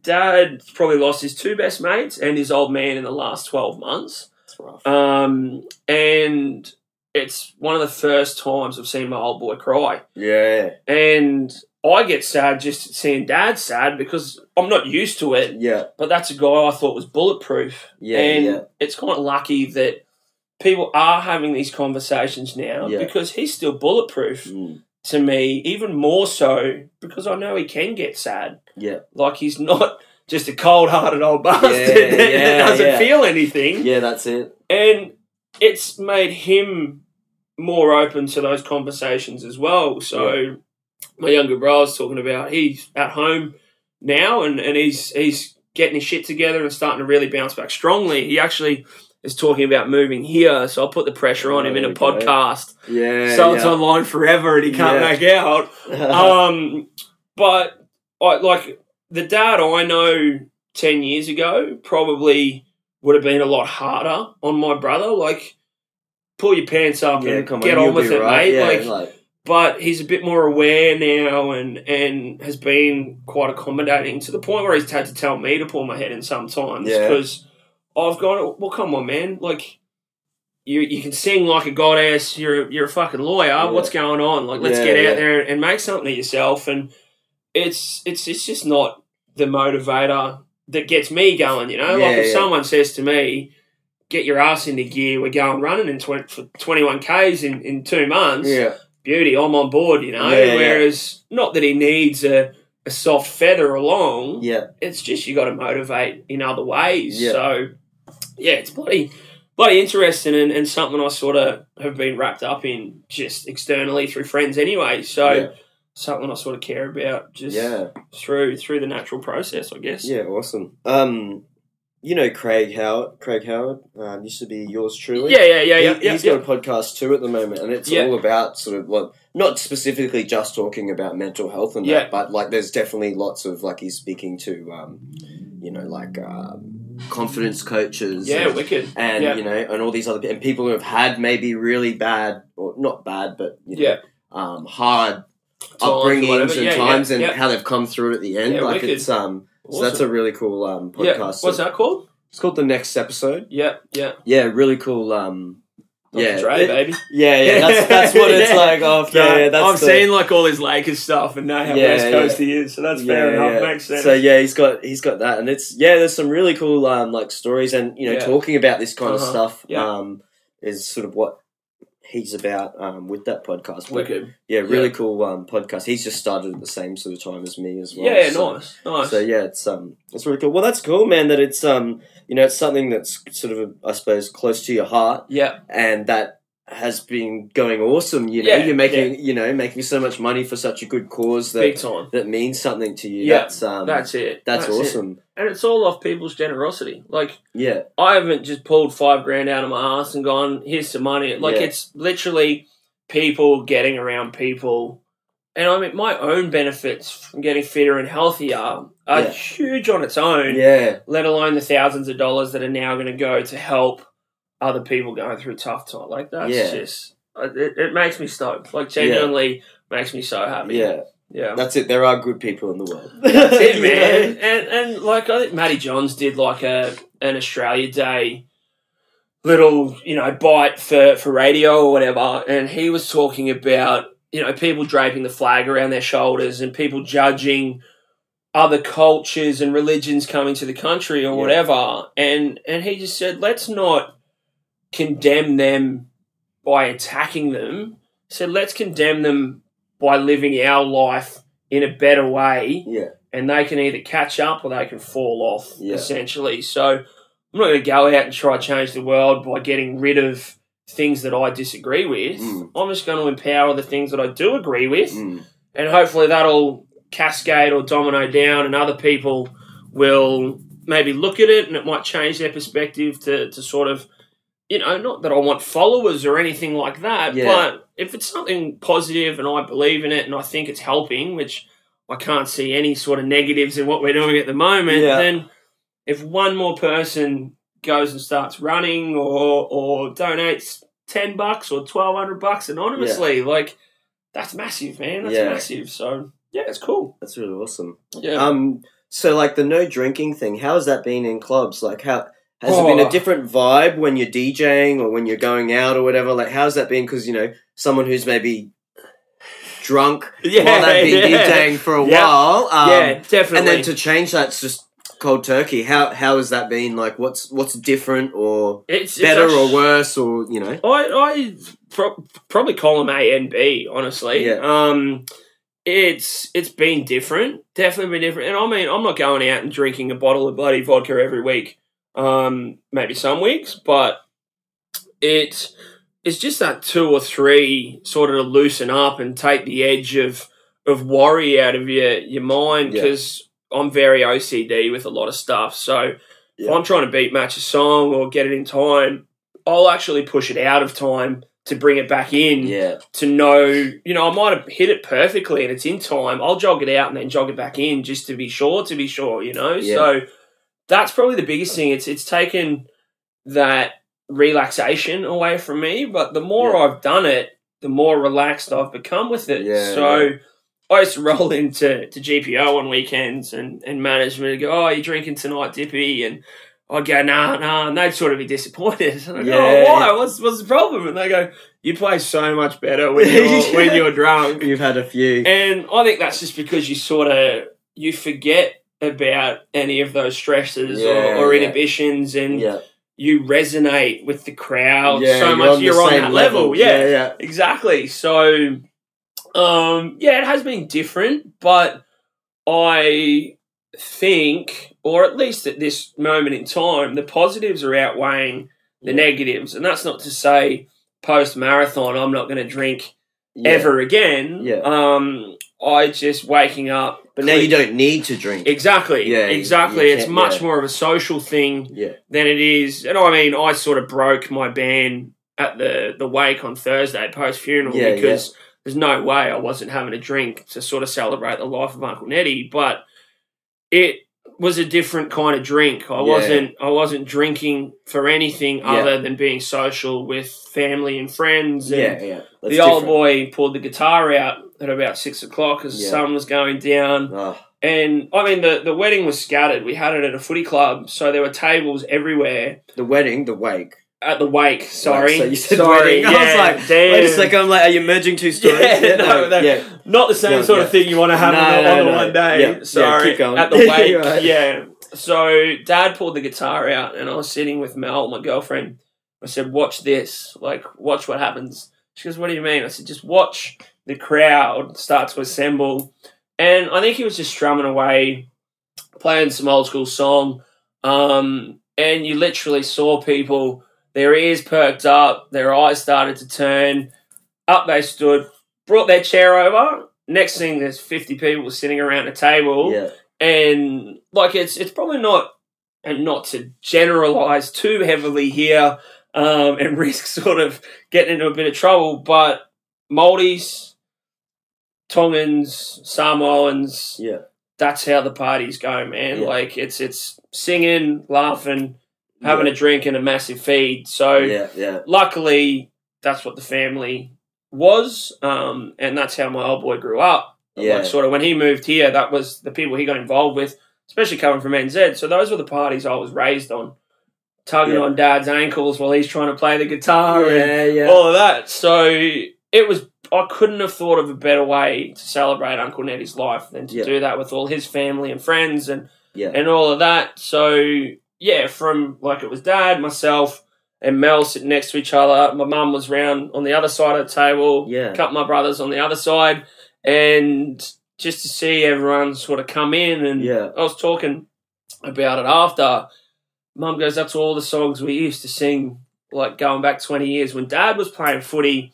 dad probably lost his two best mates and his old man in the last twelve months. That's rough. Um, and it's one of the first times I've seen my old boy cry. Yeah, And I get sad just seeing dad sad because I'm not used to it. yeah, But that's a guy I thought was bulletproof. yeah, and yeah. it's kind of lucky that people are having these conversations now Yeah. because he's still bulletproof Mm, to me, even more so because I know he can get sad. yeah, Like he's not just a cold hearted old bastard Yeah, that, that doesn't yeah. feel anything. yeah. That's it. And it's made him more open to those conversations as well. So my younger brother's talking about he's at home now and, and he's he's getting his shit together and starting to really bounce back strongly. He actually is talking about moving here, so I'll put the pressure on him in a Okay. podcast. Yeah, so it's yeah. online forever and he can't Yeah. back out. Um, but I like the dad I know ten years ago probably would have been a lot harder on my brother. Like, pull your pants up yeah, and come on, get you'll on with it, right. mate. Yeah, like, like, but he's a bit more aware now and and has been quite accommodating to the point where he's had to tell me to pull my head in sometimes Yeah. because I've gone. Well, come on, man. Like. You, you can sing like a goddess. You're you're a fucking lawyer. Yeah. What's going on? Like, let's Yeah, get out yeah. there and make something of yourself. And it's it's it's just not the motivator that gets me going. You know, Yeah, like if yeah. someone says to me, "Get your ass into gear. We're going running in 20, for twenty one k's in in two months." yeah, beauty, I'm on board, you know. Yeah, yeah. Whereas, not that he needs a, a soft feather along, yeah, it's just you got to motivate in other ways. Yeah. So, yeah, it's bloody bloody interesting and, and something I sort of have been wrapped up in just externally through friends anyway. So Yeah. something I sort of care about just Yeah. through through the natural process, I guess. Yeah, awesome. Um, you know Craig Howard. Craig Howard um, used to be yours truly. yeah, yeah, yeah, yeah. He, yeah, has yeah. got a podcast too at the moment, and it's Yeah. all about sort of what not specifically just talking about mental health and Yeah. that, but like there's definitely lots of like he's speaking to, um, you know, like um, confidence coaches. Yeah, and, wicked. and you know, and all these other and people who have had maybe really bad or not bad, but you know, Yeah. um, hard upbringings and times and how they've come through it at the end. Like wicked. it's um, so that's a really cool um podcast. yeah. What's that called? It's called the next episode. Yeah, yeah. Yeah, really cool. Um, Dr. yeah, Dre, baby. yeah, yeah. That's that's what it's Yeah. like after. Yeah, yeah, that's I've the- seen like all his Lakers stuff and know how Yeah, West yeah. Coast he is, so that's fair enough. yeah. Makes sense. So yeah, he's got he's got that, and it's yeah. There's some really cool um like stories, and you know, Yeah. talking about this kind of Uh-huh. stuff Yeah. um is sort of what he's about um with that podcast. But, Wicked. yeah, really Yeah. cool um podcast. He's just started at the same sort of time as me as well. Yeah, so- nice, nice. So yeah, it's um, it's really cool. Well, that's cool, man. That it's um, you know, it's something that's sort of, I suppose, close to your heart, yeah, and that has been going awesome. You know, Yeah, you're making, you know, making so much money for such a good cause that that means something to you. Yeah, that's um, That's it. that's, it. awesome. And it's all off people's generosity. Like Yeah, I haven't just pulled five grand out of my ass and gone, here's some money. Like Yeah. it's literally people getting around people. And I mean, my own benefits from getting fitter and healthier are Yeah. huge on its own, yeah, let alone the thousands of dollars that are now going to go to help other people going through tough time. Like that's Yeah. just, uh, it, it makes me stoked. Like genuinely makes me so happy. yeah. Yeah. That's it. There are good people in the world. That's it, man. And and like I think Matty Johns did like a an Australia Day little you know bite for for radio or whatever, and he was talking about you know people draping the flag around their shoulders and people judging other cultures and religions coming to the country or Yeah. whatever, and and he just said let's not condemn them by attacking them. So let's condemn them by living our life in a better way Yeah, and they can either catch up or they can fall off Yeah. essentially so i'm not going to go out and try to change the world by getting rid of things that i disagree with Mm. i'm just going to empower the things that i do agree with mm, and hopefully that'll cascade or domino down and other people will maybe look at it and it might change their perspective to, to sort of you know not that i want followers or anything like that Yeah. but if it's something positive and i believe in it and i think it's helping which i can't see any sort of negatives in what we're doing at the moment Yeah. then if one more person goes and starts running or or donates 10 bucks or 1200 bucks anonymously like that's massive man that's Yeah. massive so yeah it's cool that's really awesome. yeah Um, so like the no drinking thing, how has that been in clubs? Like how has it been Oh. a different vibe when you're DJing or when you're going out or whatever? Like how's that been? Because you know someone who's maybe drunk yeah while they've been yeah. DJing for a Yeah. while, um, yeah definitely and then to change that's just cold turkey. How how has that been? Like what's what's different or it's, it's better or worse or you know? I, I pro- probably column A and B, honestly. Yeah. Um, it's it's been different, definitely been different. And I mean, I'm not going out and drinking a bottle of bloody vodka every week. Um, maybe some weeks, but it it's just that two or three sort of to loosen up and take the edge of of worry out of your your mind Yeah. because I'm very OCD with a lot of stuff. So if I'm trying to beat match a song or get it in time, I'll actually push it out of time to bring it back in Yeah, to know, you know, I might have hit it perfectly and it's in time. I'll jog it out and then jog it back in just to be sure, to be sure, you know? Yeah. So that's probably the biggest thing. It's it's taken that relaxation away from me, but the more Yeah. I've done it, the more relaxed I've become with it. Yeah, so yeah. I used to roll into to GPO on weekends and, and management go, Oh, you're drinking tonight, Dippy and I'd go, nah, nah, and they'd sort of be disappointed. And I'd go, Yeah. oh, why? What's what's the problem? And they go, You play so much better when you're when you're drunk. you've had a few. And I think that's just because you sort of you forget about any of those stresses Yeah, or, or yeah. inhibitions and Yeah, you resonate with the crowd so you're much on you're on that level. Yeah, yeah, yeah. exactly. So um yeah, it has been different, but I think or at least at this moment in time, the positives are outweighing the negatives, and that's not to say post marathon I'm not going to drink ever again. Yeah. Um, I just waking up. But now you don't need to drink. Exactly. Yeah, exactly. you it's much yeah. more of a social thing Yeah. than it is. And I mean, I sort of broke my ban at the the wake on Thursday post funeral Yeah, because there's no way I wasn't having a drink to sort of celebrate the life of Uncle Nettie. But it was a different kind of drink. I wasn't I wasn't drinking for anything other than being social with family and friends. And Yeah, yeah. That's the old boy pulled the guitar out at about six o'clock as the Yeah. sun was going down. Oh, And I mean, the, the wedding was scattered. We had it at a footy club, so there were tables everywhere the wedding, the wake. at the wake. Sorry, So you said sorry. wedding. I was like, damn. Wait a second. I'm like, are you merging two stories? Yeah, no, no. yeah. Not the same No, sort yeah. of thing you want to have No, on, the, no, on the no. one day. Yeah, yeah, Sorry, keep going. at the wake. Right. Yeah. So Dad pulled the guitar out, and I was sitting with Mel, my girlfriend. I said, "Watch this. Like, watch what happens." She goes, "What do you mean?" I said, "Just watch the crowd start to assemble." And I think he was just strumming away, playing some old school song. Um, and you literally saw people, their ears perked up, their eyes started to turn. Up they stood, brought their chair over. Next thing, there's 50 people sitting around a table. Yeah. And, like, it's it's probably not, and not to generalize too heavily here um, and risk sort of getting into a bit of trouble, but Maldives, Tongans, Samoans, Yeah. that's how the parties go, man. Yeah. Like it's it's singing, laughing, having a drink, and a massive feed. So Yeah. Yeah. luckily, that's what the family was, um, and that's how my old boy grew up. Yeah. Like sort of when he moved here, that was the people he got involved with, especially coming from NZ. So those were the parties I was raised on, tugging Yeah. on dad's ankles while he's trying to play the guitar and Yeah. Yeah. all of that. So it was. I couldn't have thought of a better way to celebrate Uncle Nettie's life than to Yeah. do that with all his family and friends and Yeah. and all of that. So yeah, from like it was dad, myself, and Mel sitting next to each other. My mum was round on the other side of the table. Yeah. A couple of my brothers on the other side, and just to see everyone sort of come in and Yeah. I was talking about it after. Mum goes, That's all the songs we used to sing, like going back 20 years when dad was playing footy,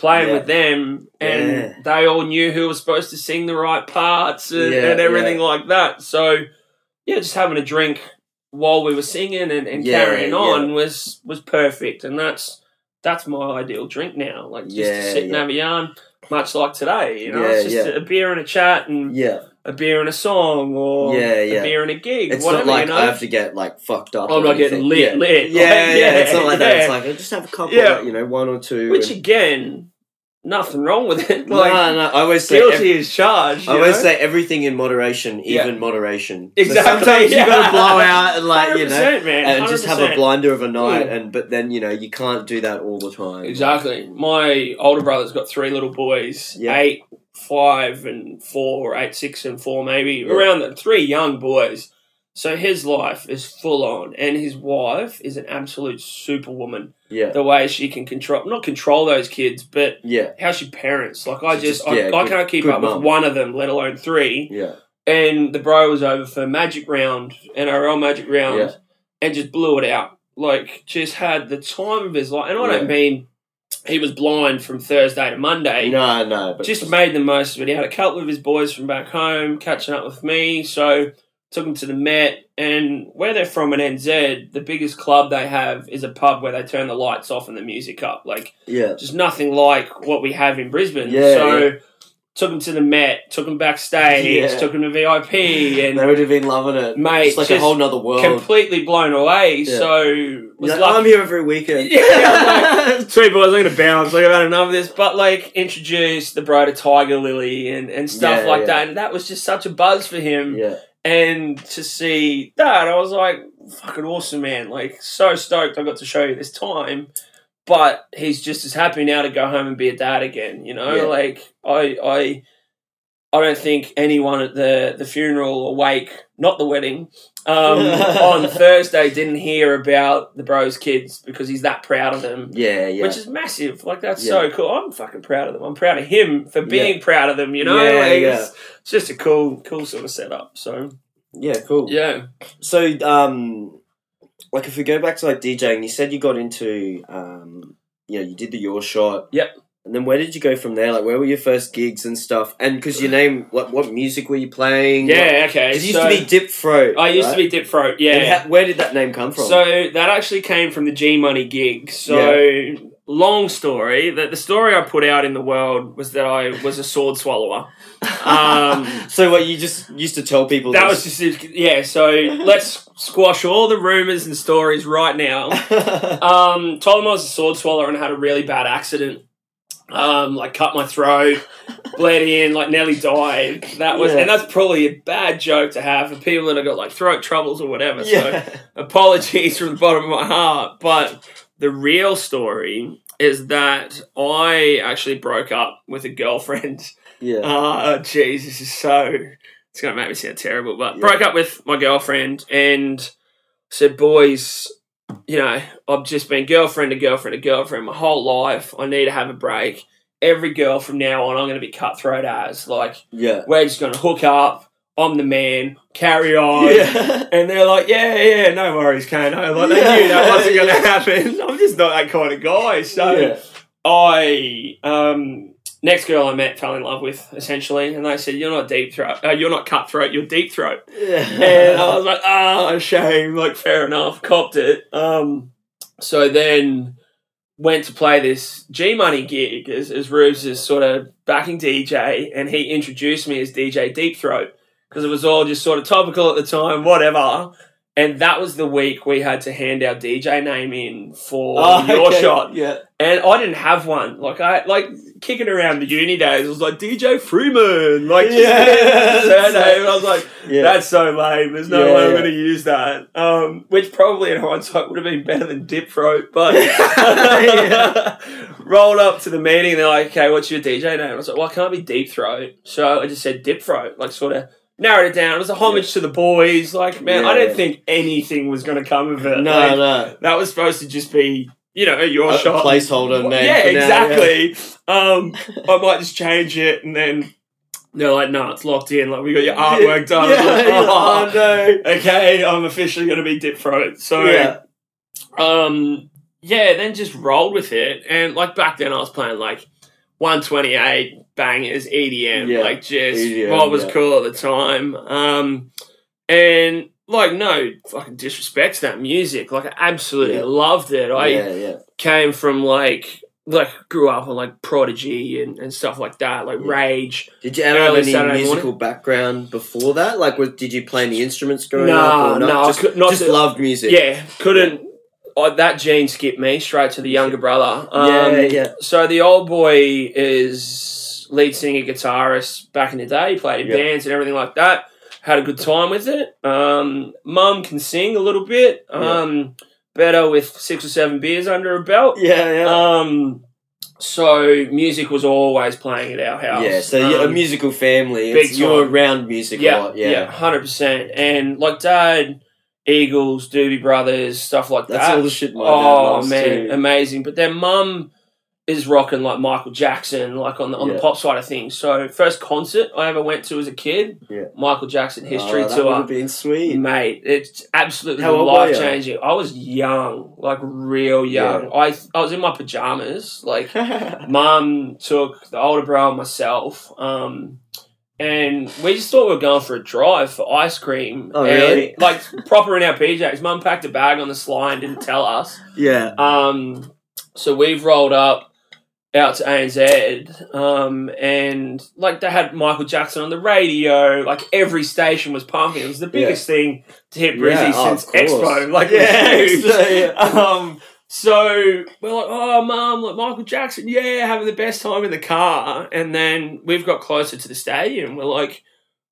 playing Yeah. with them, and Yeah. they all knew who was supposed to sing the right parts and, Yeah, and everything like that. So, yeah, just having a drink while we were singing and, and carrying on was was perfect. And that's that's my ideal drink now. Like just to sit and have a yarn, much like today. You know, it's just a beer and a chat and Yeah. A beer and a song or Yeah, yeah. a beer and a gig. It's whatever, not like you know? I have to get like fucked up. I'm not getting lit, yeah. lit. Yeah, Like, yeah, yeah, It's not like that. It's like I just have a couple. Yeah. Like, you know, one or two. Which and- again, nothing wrong with it. no, Like no. I always say. guilty ev- is charged. I always know? say everything in moderation, Yeah. even moderation. Exactly, So sometimes yeah. you got to blow out and like you know, man, and just have a blinder of a night, Mm. and but then you know you can't do that all the time. Exactly. My older brother's got three little boys, Yeah. eight, five, and four, eight, six, and four, maybe Yeah. around the three young boys. So his life is full on, and his wife is an absolute superwoman. Yeah. The way she can control, not control those kids, but Yeah. how she parents. Like I She's just, just- I, yeah, I good- can't keep good up mum. with one of them, let alone three. Yeah. And the bro was over for Magic Round, NRL Magic Round, Yeah. and just blew it out. Like, just had the time of his life. And I Yeah. don't mean he was blind from Thursday to Monday. No, no. But Just made the most of it. He had a couple of his boys from back home catching up with me, so took them to the Met. And where they're from in NZ, the biggest club they have is a pub where they turn the lights off and the music up. Like, yeah. just nothing like what we have in Brisbane. Yeah, so yeah. took him to the Met, took him backstage, Yeah. took him to VIP, and They would have been loving it, Mate, It's like a whole nother world. completely blown away. Yeah. So was like, I'm here every weekend. Yeah, Sweet boys, I'm gonna bounce. Like I've had enough of this, but like introduce the bro to Tiger Lily and and stuff Yeah, like that, and that was just such a buzz for him. yeah. And to see that, I was like, fucking awesome, man! Like so stoked I got to show you this time. But he's just as happy now to go home and be a dad again. You know, Yeah. like I I. I don't think anyone at the, the funeral or wake, not the wedding, um, on Thursday didn't hear about the bros kids because he's that proud of them, Yeah, yeah. which is massive. Like that's Yeah. so cool. I'm fucking proud of them. I'm proud of him for being proud of them. You know, Yeah, like, yeah. It's, it's just a cool, cool sort of setup. So yeah, cool. yeah, So, um, like if we go back to like DJing, you said you got into, um, you know, you did the Your Shot. Yep. And then where did you go from there? Like, where were your first gigs and stuff? And because your name, what what music were you playing? Yeah, okay. Because it used so to be Dip Throat. I used right? to be Dip Throat, yeah. how- where did that name come from? So that actually came from the G Money gig. So long story. The, the story I put out in the world was that I was a sword swallower. Um, so what you just used to tell people that was just yeah. So let's squash all the rumors and stories right now. Um, told him I was a sword swallower and had a really bad accident. Um, like cut my throat, bled in, like nearly died. That was, Yeah. and that's probably a bad joke to have for people that have got like throat troubles or whatever. So yeah. apologies from the bottom of my heart. But the real story is that I actually broke up with a girlfriend. Yeah. Oh, jeez, this is so. It's going to make me sound terrible, but Yeah. broke up with my girlfriend and said, boys, you know, I've just been girlfriend to girlfriend to girlfriend my whole life. I need to have a break. Every girl from now on, I'm going to be cutthroat as. Like, yeah. we're just going to hook up. I'm the man. Carry on. Yeah. And they're like, yeah, yeah, no worries, Kano. Like, they knew that wasn't going to happen. I'm just not that kind of guy. So Yeah. I, um, next girl I met fell in love with, essentially. And they said, you're not deep throat. Uh, you're not cutthroat, you're deep throat. And I was like, ah, shame. Like, fair enough. Copped it. Um, so then went to play this G Money gig as, as Rubes is sort of backing DJ. And he introduced me as DJ Deep Throat because it was all just sort of topical at the time, whatever. And that was the week we had to hand our DJ name in for Oh, your okay. shot. Yeah. And I didn't have one. Like I like kicking around the uni days, I was like DJ Freeman. Like Yeah. surname. I was like, Yeah. that's so lame. There's no Yeah, way I'm yeah. going to use that. Um, which probably in hindsight would have been better than Dip Throat. But rolled up to the meeting. They're like, okay, what's your DJ name? I was like, well, I can't be Deep Throat. So I just said Dip Throat. Like sort of narrowed it down. It was a homage to the boys. Like, man, I Yeah. didn't think anything was going to come of it. no, Like, no. that was supposed to just be, you know, your A shot. placeholder name. Yeah, for now, exactly. Um, I might just change it, and then they're like, "No, it's locked in. Like we got your artwork done." Yeah, like, yeah. "Oh, Oh, no. okay, I'm officially going to be Dip Throat. So, Yeah. um, yeah, then just rolled with it, and like back then, I was playing like 128 bangers EDM, Yeah, like just EDM, what was yeah. cool at the time. Um, and like no fucking disrespect to that music, like I absolutely Yeah. loved it. I came from like like grew up on like Prodigy and, and stuff like that, like. Rage. Did you ever have any Saturday musical background before that? Like, was, did you play any instruments growing No, up? Or not? no, I just, could- not just to- loved music. Yeah, couldn't. I, that gene skipped me straight to the younger brother. Um, Yeah, yeah. So the old boy is lead singer, guitarist. Back in the day, he played in Yeah. bands and everything like that. Had a good time with it. Um, Mum can sing a little bit. Um, Better with six or seven beers under her belt. yeah, yeah. Um, so music was always playing at our house. yeah, so you're a Um, musical family. It's, you're around music a lot. yeah, Yeah, hundred percent. And like Dad, Eagles, Doobie Brothers, stuff like that's that. all the shit my dad oh man, too. amazing. But their Mum is rocking like Michael Jackson, like on the on Yeah. the pop side of things. So first concert I ever went to as a kid, Yeah. Michael Jackson history oh, that would tour. have been sweet. Mate, it's absolutely How old were life changing. I was young, like real young. I I was in my pajamas, like Mum took the older bro and myself, um, and we just thought we were going for a drive for ice cream. Oh, and, really? like proper in our PJs. Mum packed a bag on the sly and didn't tell us. yeah, Um, so we've rolled up out to ANZ, um, and like they had Michael Jackson on the radio. Like every station was pumping. It was the biggest thing to hit Brizzy Yeah, oh, since. Expo. Like Yeah, it was huge. Expo, yeah. Um, so we're like, oh, mum, like Michael Jackson, yeah, having the best time in the car. And then we've got closer to the stadium. We're like,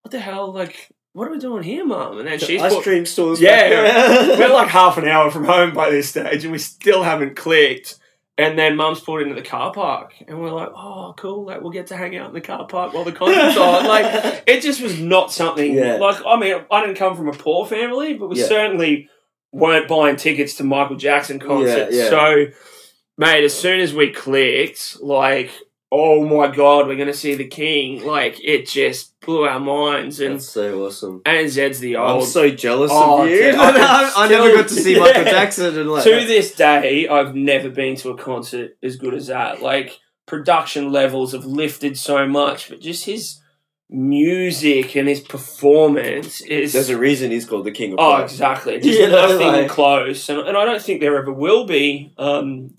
what the hell? Like, what are we doing here, mum? And then she's ice put- cream stores. Yeah, back there. we're like half an hour from home by this stage, and we still haven't clicked. And then Mum's pulled into the car park, and we're like, "Oh, cool! Like we'll get to hang out in the car park while the concert's on." Like it just was not something. Yeah. Like I mean, I didn't come from a poor family, but we Yeah. certainly weren't buying tickets to Michael Jackson concerts. Yeah, yeah. So, mate, as soon as we clicked, like, oh my god, we're gonna see the King! Like it just blew our minds. And That's so awesome. ANZ's the old. I'm so jealous Oh, of you. dude, I, I'm never got to see Michael Jackson and like to this day, I've never been to a concert as good as that. Like production levels have lifted so much, but just his music and his performance is. There's a reason he's called the king of Oh, pop. exactly. You know, nothing like- close, and, and I don't think there ever will be um,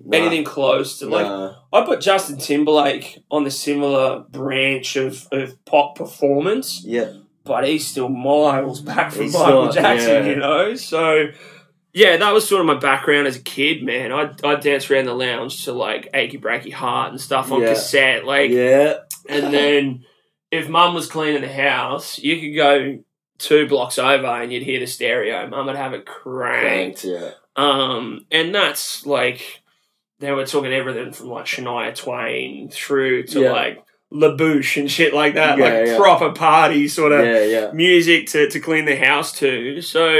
Nah, anything close to like. nah. I put Justin Timberlake on the similar branch of, of pop performance, Yeah, but he's still miles back from He's Michael not, Jackson, yeah. you know? So, yeah, that was sort of my background as a kid, man. I'd, I'd dance around the lounge to like Achy Breaky Heart and stuff on Yeah. cassette. Like, yeah, and then if mum was cleaning the house, you could go two blocks over and you'd hear the stereo. Mum would have it cranked. Yeah. Um, and that's like they were talking everything from like Shania Twain through to Yeah. like La Bouche and shit like that, Yeah, like yeah. proper party sort of music to, to clean the house to. So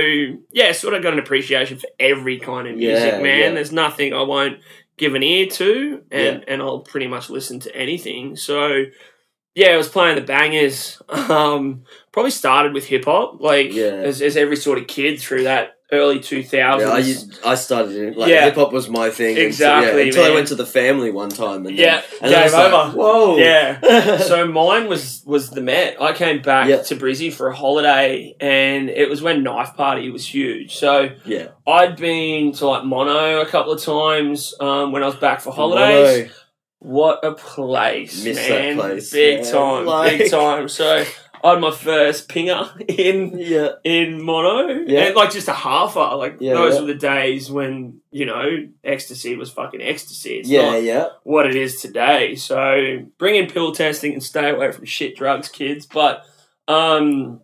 yeah, sort of got an appreciation for every kind of music, man. There's nothing I won't give an ear to, and and I'll pretty much listen to anything. So yeah, I was playing the bangers. Um, probably started with hip hop, like Yeah. as, as every sort of kid through that early two thousands. Yeah, I, used, I started in like Yeah. hip hop was my thing. and Exactly, yeah, until I went to the family one time and Yeah, then, and then I was game like, over. Whoa, Yeah. so mine was was the Met. I came back to Brizzy for a holiday, and it was when Knife Party was huge. So yeah. I'd been to like Mono a couple of times um, when I was back for holidays. Mono. What a place, Miss that man! place, big time, Like- big time. So I had my first pinger in Yeah, in mono, Yeah. and like just a halfer. Like Yeah, those yeah. were the days when you know ecstasy was fucking ecstasy. It's yeah, not yeah. what it is today. So bring in pill testing and stay away from shit drugs, kids. But um,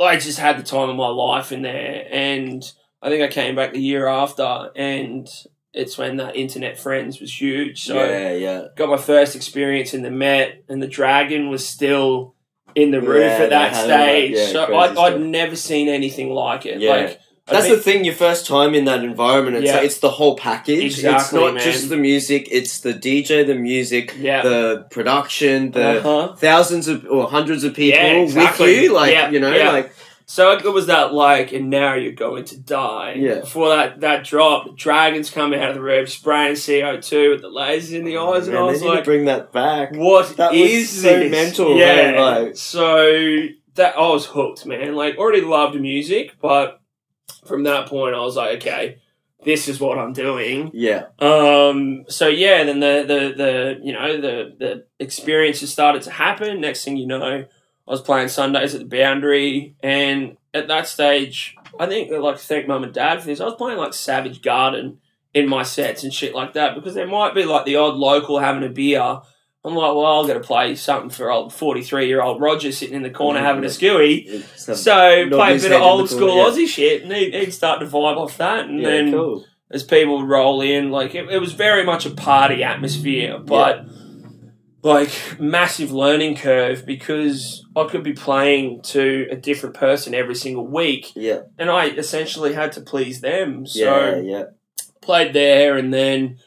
I just had the time of my life in there, and I think I came back the year after, and it's when that internet friends was huge. So yeah, yeah. got my first experience in the Met, and the Dragon was still in the roof Yeah, at that they had that, stage. yeah, so I'd, I'd never seen anything like it. Yeah. Like That's been- the thing. Your first time in that environment, it's Yeah. like, it's the whole package. it's not man. just the music. It's the DJ, the music, yeah. the production, the uh-huh. thousands of or hundreds of people exactly. with you. Like you know, like So it was that like, and now you're going to die. Yeah. Before that that drop, the dragons coming out of the roof, spraying CO two with the lasers in the eyes, and man, I was like, bring that back. "What That was so this?" mental, Yeah. man, like- so that I was hooked, man. Like already loved music, but from that point, I was like, okay, this is what I'm doing. Yeah, Um. So yeah, then the the the you know the the experiences started to happen. Next thing you know, I was playing Sundays at the Boundary, and at that stage, I think I'd like to thank mum and dad for this. I was playing like Savage Garden in my sets and shit like that because there might be like the odd local having a beer. I'm like, well, I'll get to play something for old 43 year old Roger sitting in the corner Mm, having a skewy. A- So play a bit of old school corner, yeah. Aussie shit, and he'd, he'd start to vibe off that, and yeah, then cool. as people would roll in. Like it, it was very much a party atmosphere, but like massive learning curve because I could be playing to a different person every single week, Yeah, and I essentially had to please them. So yeah, yeah, played there, and then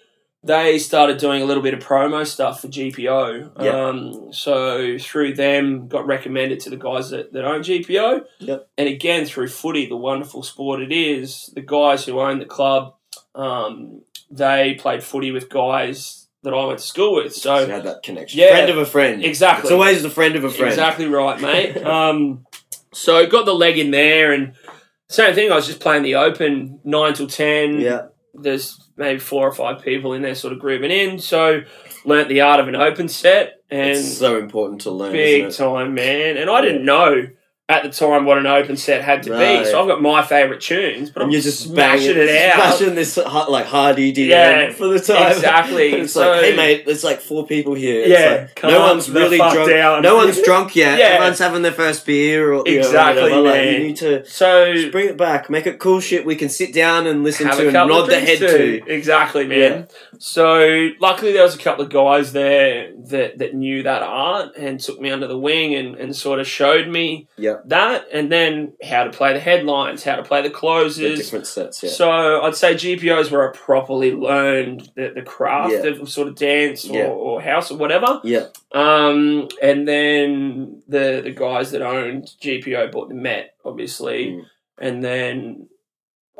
they started doing a little bit of promo stuff for GPO. Yeah. Um, so through them, got recommended to the guys that, that own GPO. Yep. And again, through footy, the wonderful sport it is, the guys who own the club, um, they played footy with guys that I went to school with. So you So had that connection. Yeah. friend of a friend. exactly. It's always the friend of a friend. Exactly right, mate. um, so got the leg in there, and same thing. I was just playing the open nine till ten. Yeah, There's maybe four or five people in there, sort of grooving in. So learnt the art of an open set, and it's so important to learn. big time, man. And I didn't know at the time what an open set had to No. be. So I've got my favourite tunes, but And I'm you're just smashing banging, it out. smashing this like hard EDM Yeah, for the time. exactly. It's So- like, hey mate, there's like four people here. It's Yeah, like, no one's really drunk. down. No one's drunk yet. Yeah. Everyone's having their first beer. Or, you know, Exactly. Like, you need to So just bring it back. Make it cool shit we can sit down and listen to a and nod the head drinks to. Exactly, man. Yeah. So luckily there was a couple of guys there that, that knew that art and took me under the wing and, and sort of showed me. Yeah. Yeah. That and then how to play the headlines, how to play the The closes. different sets. Yeah. So I'd say GPOs where I properly learned the, the craft Yeah. of sort of dance or, Yeah. or house or whatever. yeah. Um, and then the the guys that owned GPO bought the Met, obviously, Mm. and then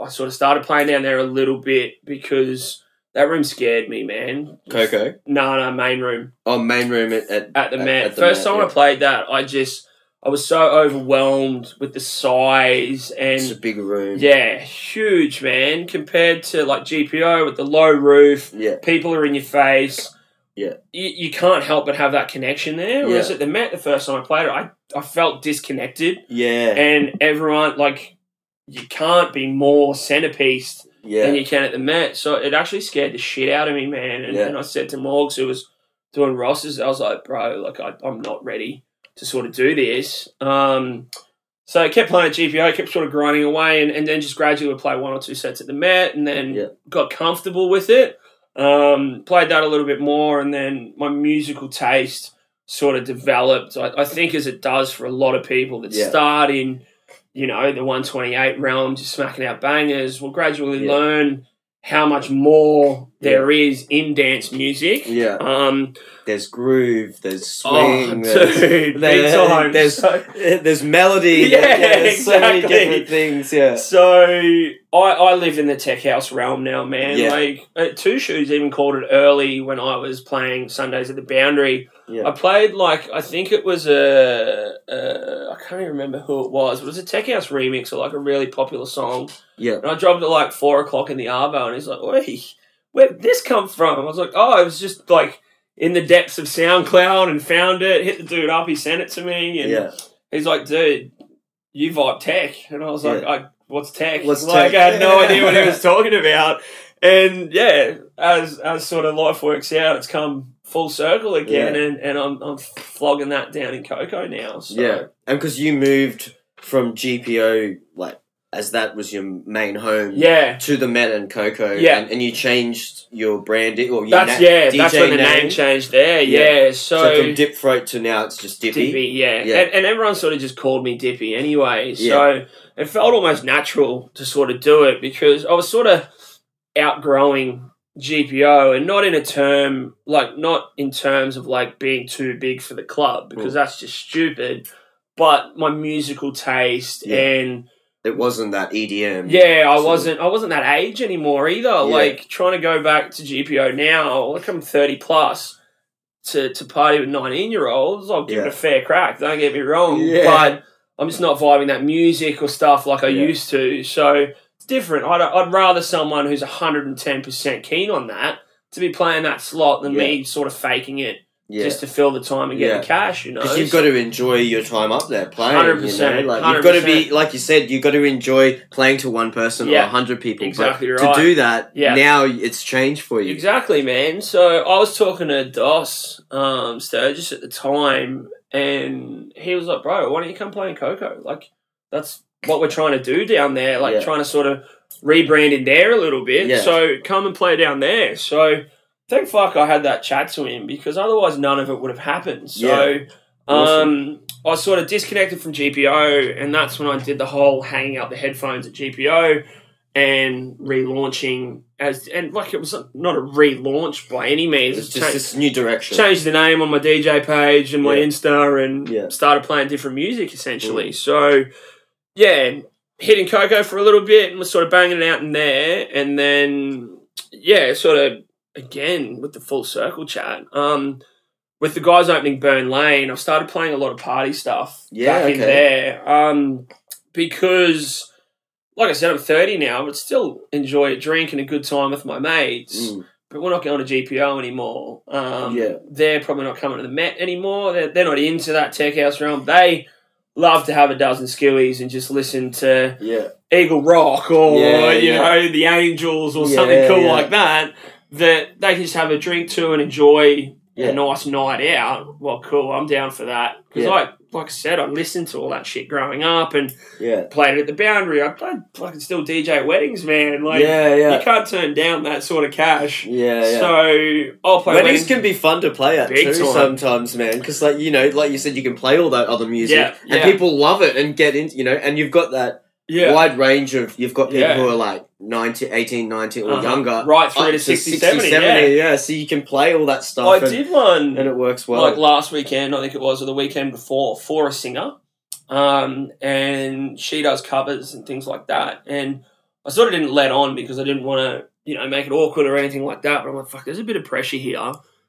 I sort of started playing down there a little bit because that room scared me, man. Coco. No, no, main room Oh, main room at, at, at the at- Met. at the First Met, time yeah. I played that, I just I was so overwhelmed with the size and It's a big room. yeah, huge man compared to like GPO with the low roof. Yeah. People are in your face. Yeah. You, you can't help but have that connection there. Whereas Yeah. at the Met, the first time I played it, I, I felt disconnected. Yeah. And everyone, like, you can't be more centerpieced yeah. than you can at the Met. So it actually scared the shit out of me, man. And, Yeah. and I said to Morgs, who was doing Ross's, I was like, bro, like, I, I'm not ready to sort of do this. Um, so I kept playing at GPO, kept sort of grinding away, and, and then just gradually would play one or two sets at the Met, and then Yeah. got comfortable with it. Um, played that a little bit more, and then my musical taste sort of developed. I, I think as it does for a lot of people that Yeah. start in, you know, the 128 realm, just smacking out bangers, will gradually Yeah. learn how much more there is in dance music. yeah. Um, There's groove. There's oh, swing. dude, there's, there- there's So- there's melody. Yeah, there's so many exactly. different things. Yeah. So I, I live in the tech house realm now, man. Yeah. Like uh, Two Shoes even called it early when I was playing Sundays at the Boundary. Yeah. I played like I think it was a, a I can't even remember who it was. But it was a tech house remix of like a really popular song. Yeah. And I dropped it like four o'clock in the arvo, and he's like, "Wait, where did this come from?" I was like, "Oh, it was just like." In the depths of SoundCloud and found it, hit the dude up, he sent it to me, and Yeah. he's like, dude, you vibe tech. And I was like, Yeah. I, what's tech? What's like, tech? I had no idea what he was talking about. And yeah, as as sort of life works out, it's come full circle again, Yeah. and, and I'm, I'm flogging that down in Coco now. So. Yeah. And because you moved from GPO, like, as that was your main home. Yeah. To the Met and Coco, Yeah. and, and you changed your branding, or your That's na- yeah. DJ that's when the name, name changed there. Yeah. Yeah. So, So, from Dip Throat to now, it's just Dippy. Dippy, yeah. Yeah. And, and everyone sort of just called me Dippy anyway. Yeah. So it felt almost natural to sort of do it because I was sort of outgrowing GPO and not in a term, like, not in terms of like being too big for the club because Mm. that's just stupid. But my musical taste Yeah. and It wasn't that EDM. yeah, I So- wasn't I wasn't that age anymore either. Like trying to go back to GPO now, like I'm thirty plus to, to party with nineteen year olds, I'll give Yeah. it a fair crack, don't get me wrong. Yeah. But I'm just not vibing that music or stuff like I Yeah. used to. So different. I'd, I'd rather someone who's 110% keen on that to be playing that slot than me sort of faking it Yeah. just to fill the time and get Yeah. the cash, you know. Because you've got to enjoy your time up there playing. 100%, You know? Like you've got to be, like you said, you've got to enjoy playing to one person or Yeah, a hundred people. exactly but right. To do that, Yeah. now it's changed for you. Exactly, man. So I was talking to Dos um, Sturgis at the time, and he was like, "Bro, why don't you come play in Coco? Like, that's what we're trying to do down there. Like, Yeah. trying to sort of rebrand in there a little bit. Yeah. So come and play down there." So thank fuck I had that chat to him because otherwise none of it would have happened. So. Yeah. Um, I sort of disconnected from GPO, and that's when I did the whole hanging out the headphones at GPO and relaunching as and like it was not a relaunch by any means. It's It's just this new direction. changed the name on my DJ page and my Yeah. Insta and Yeah. started playing different music essentially. So yeah, hitting Coco for a little bit and was sort of banging it out in there, and then yeah, sort of again with the full circle chat. Um, with the guys opening Burn Lane, I've started playing a lot of party stuff Yeah, back in there. Um, because like I said, I'm 30 now, but still enjoy a drink and a good time with my mates Mm. but we're not going to GPO anymore. Um, Yeah. They're probably not coming to the Met anymore. They're, they're not into that tech house realm. They love to have a dozen skewies and just listen to Yeah. Eagle Rock or, Yeah, you yeah. know, the Angels or something cool like that. That they can just have a drink to and enjoy a nice night out, well, cool, I'm down for that. Because Yeah. Like I said, I listened to all that shit growing up and Yeah. played it at the boundary. I played fucking still DJ at weddings, man. Like, yeah, yeah. you can't turn down that sort of cash. yeah, yeah. So I'll play Weddings weddings. can be fun to play at too time. sometimes, man. Because like you know, like you said, you can play all that other music, Yeah, and people love it and get into you know, and you've got that yeah. wide range of you've got people Yeah. who are like 19, 18, 19 or Uh-huh. younger, Right through to 60, 70, yeah. yeah. So you can play all that stuff, I and, did one and it works well. like last weekend, I think it was, or the weekend before, for a singer. Um, and she does covers and things like that. And I sort of didn't let on because I didn't want to, you know, make it awkward or anything like that. But I'm like, fuck, there's a bit of pressure here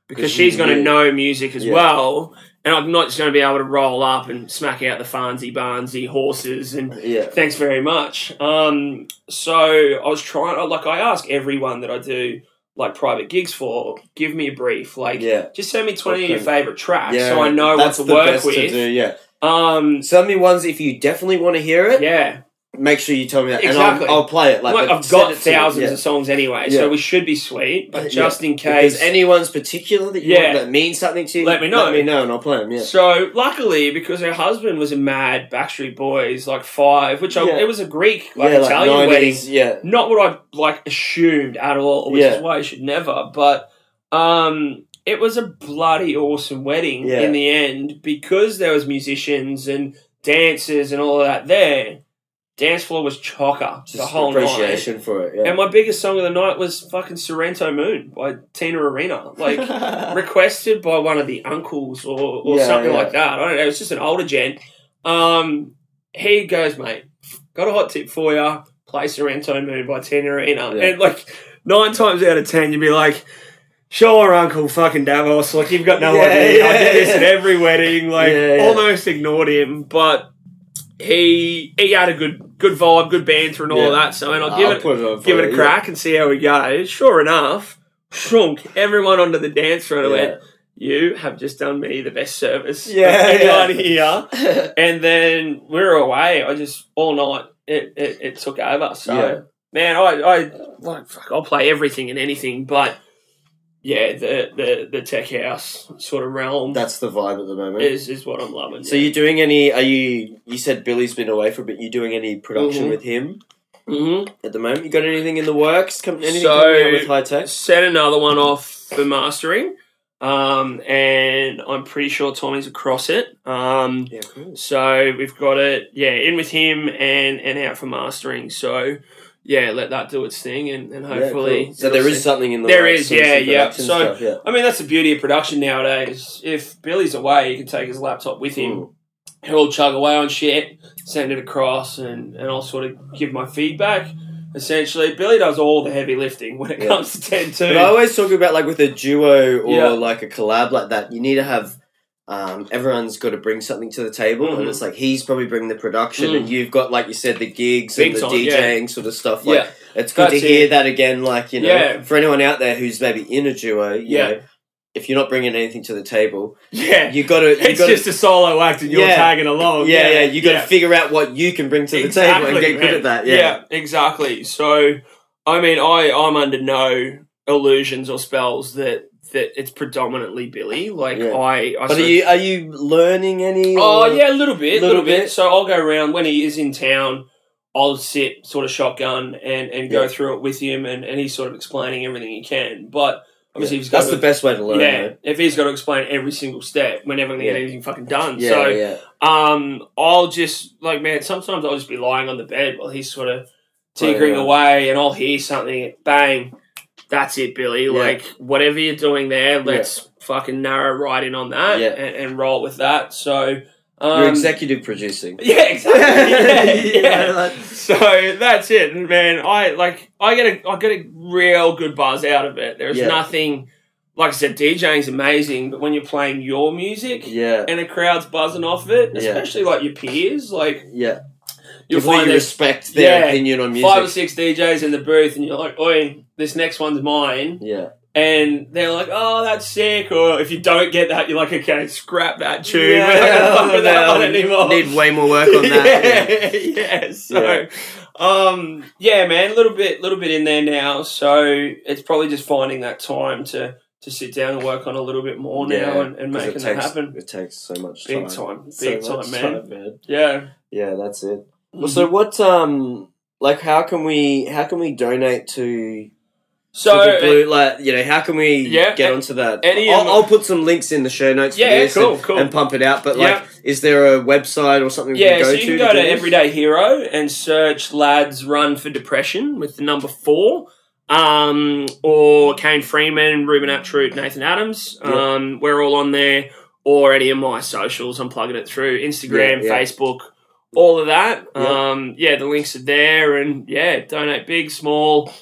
because Because she's going to know music as Yeah. well. And I'm not just going to be able to roll up and smack out the Farnsey Barnsey horses and yeah, thanks very much. Um, so I was trying, like, I ask everyone that I do like private gigs for, give me a brief. Like, yeah, just send me 20 of your favorite tracks yeah. so I know That's what to the work best with. To do, yeah, Um, send me ones if you definitely want to hear it. yeah. Make sure you tell me that, Exactly. and I'll, I'll play it. Like, Like, but I've got it to me, thousands yeah. of songs anyway, Yeah. so we should be sweet. But Yeah. just in If case. there's any ones particular that you Yeah. want that mean something to you, Let me know. Let me know, and I'll play them. Yeah, So luckily, because her husband was a mad Backstreet Boys, like five, which I, it was a Greek like yeah, Italian 90s, wedding, Yeah, not what I like assumed at all, which Yeah. is why I should never. But um, it was a bloody awesome wedding Yeah. in the end because there was musicians and dancers and all of that there. Dance floor was chocker just the whole night. appreciation for it. Yeah. And my biggest song of the night was fucking Sorrento Moon by Tina Arena. Like requested by one of the uncles or, or Yeah, something yeah. like that. I don't know. It's just an older gent. Um, he goes, mate, got a hot tip for you. Play Sorrento Moon by Tina Arena. And like nine times out of ten, you'd be like, sure, Uncle fucking Davos. Like you've got no idea. I did this at every wedding. Like almost ignored him, but. He he had a good good vibe, good banter, and all Yeah. of that. So, and I'll give it it give it a crack and see how we go. Sure enough, shrunk everyone onto the dance floor and Yeah. went, You have just done me the best service. Yeah, yeah. here. And then we were away. I just all night it, it, it took over. So Yeah. man, I I like fuck, I'll play everything and anything, but yeah, the, the, the tech house sort of realm That's the vibe at the moment. is is what I'm loving. so yeah. you doing any? Are you? You said Billy's been away for a bit. You doing any production Mhm. with him Mhm. at the moment? You got anything in the works? Come, anything So- coming out with high tech? set another one off for mastering. Um, and I'm pretty sure Tommy's across it. Um, Yeah, cool. so we've got it, yeah, in with him and and out for mastering. So yeah, let that do its thing, and, and hopefully. Yeah, cool. So it'll there is something in the There works, is, some- yeah, yeah. So- stuff, yeah. I mean, that's the beauty of production nowadays. If Billy's away, he can take his laptop with him. Mm. He'll chug away on shit, send it across, and, and I'll sort of give my feedback. Essentially, Billy does all the heavy lifting when it Yeah. comes to TenToo. But I always talk about like with a duo or Yeah. like a collab like that, you need to have um, everyone's got to bring something to the table, Mhm. and it's like he's probably bringing the production, Mm. and you've got like you said the gigs and the DJing sort of stuff. Like yeah, it's good to hear it. that again. Like you know, Yeah. for anyone out there who's maybe in a duo, you Yeah. know, if you're not bringing anything to the table, yeah. you got to. It's got just a solo act and you're Yeah. tagging along. yeah, yeah, you got to yeah. figure out what you can bring to the table and get good at that. Yeah, exactly. So, I mean, I I'm under no illusions or spells that that it's predominantly Billy. Like Yeah. I, I but sort are of- you are you learning any? Oh or- yeah, a little bit, Little little bit. bit. So I'll go around when he is in town. I'll sit sort of shotgun and, and go Yeah. through it with him, and, and he's sort of explaining everything he can. But obviously, Yeah. he's got That's to, the best way to learn. yeah. though. If he's got to explain every single step, we're never going to get Yeah. anything fucking done. Yeah, so yeah. um, I'll just like man. Sometimes I'll just be lying on the bed while he's sort of tinkering away, and I'll hear something. Bang! That's it, Billy. Yeah. Like whatever you're doing there, let's fucking narrow right in on that Yeah. and, and roll with that. So um, You're executive producing. yeah, exactly. Yeah, yeah. like- So that's it, man. I like. I get a. I get a real good buzz out of it. There's Yeah. nothing. Like I said, DJing's amazing, but when you're playing your music yeah, and a crowd's buzzing off of it, Yeah. especially like your peers, like yeah. You'll Completely find there's respect their Yeah. opinion on music. five or six DJs in the booth, and you're like, "Oi, this next one's mine," yeah, and they're like, "Oh, that's sick." Or if you don't get that, you're like, "Okay, scrap that tune. Yeah, We're not that one anymore." Need way more work on that. yeah. yeah, yeah. So, um, yeah, man, a little bit, little bit in there now. So it's probably just finding that time to to sit down and work on a little bit more now Yeah, and, and it making that happen. It takes so much Big time. time, So big time, man. time, man. Yeah. Yeah, that's it. Well, so what? Um, like, how can we? How can we donate to? So to the blue, like, you know, how can we Yeah, get onto that? any I'll, I'll put some links in the show notes. Yeah, for this cool, and, cool. and pump it out. But Yeah. like, is there a website or something? we Yeah, can go so you to can go to this? Everyday Hero and search Lads Run for Depression with the number four. Um, or Kane Freeman, Ruben Aptroot, Nathan Adams. Yeah. Um, we're all on there. Or any of my socials. I'm plugging it through Instagram, Yeah, yeah. Facebook, all of that. Yeah. Um, yeah, the links are there. And yeah, donate big, small,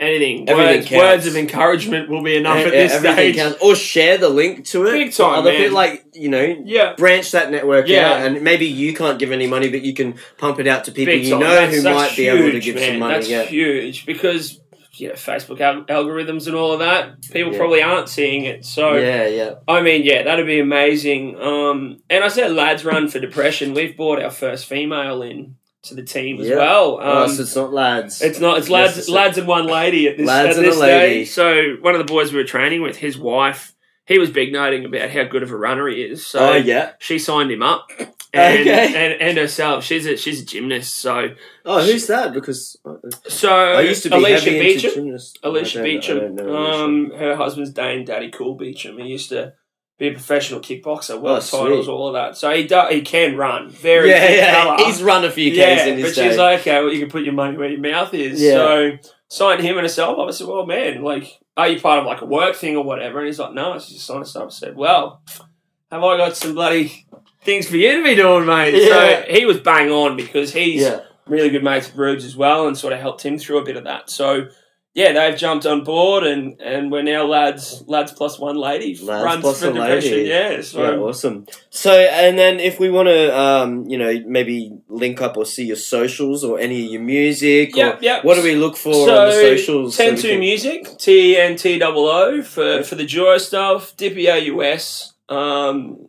anything. Everything words, counts. words of encouragement will be enough Yeah, at this everything stage. counts. Or share the link to it. Big time, other man. people, like you know, Yeah. branch that network Yeah. out, and maybe you can't give any money, but you can pump it out to people Big you time. know That's- who that's might be able to give man. some money. That's yeah, huge because you know Facebook al- algorithms and all of that. People Yeah. probably aren't seeing it. So yeah, yeah. I mean, yeah, that'd be amazing. Um, and I said lads run for depression. We've brought our first female in to the team as Yeah. well. Um, oh, so it's not lads. it's not. It's Yes, lads, it's lads and one lady at this Lads at and this a lady. stage. So one of the boys we were training with, his wife, he was big noting about how good of a runner he is. So oh yeah. she signed him up, and, Okay. and and herself, she's a she's a gymnast. So Oh, who's that? Because so I used to be Alicia Beecham. Alicia I don't- I Beecham. don't know Alicia. Um, her husband's Dane Daddy Cool Beecham. He used to be a professional kickboxer, world Oh, sweet. titles, all of that. So he do, he can run. Very yeah, yeah. fella. He's run a few Ks yeah, in his but day. she's like, okay, well, you can put your money where your mouth is. Yeah. So signed him and herself up. I said, well, man, like, are you part of like a work thing or whatever? And he's like, no. She just signed us up. I said, well, have I got some bloody things for you to be doing, mate? Yeah. So he was bang on because he's yeah, really good mates with Rubes as well, and sort of helped him through a bit of that. So yeah, they've jumped on board, and and we're now lads lads plus one lady Lads runs plus for one depression. lady. Yeah, so yeah, awesome. So, and then if we want to, um, you know, maybe link up or see your socials or any of your music, Yep, or yep. what do we look for So, on the socials? so Ten we two can- music T N T double O for for the Jura stuff. Dippy AUS. Um,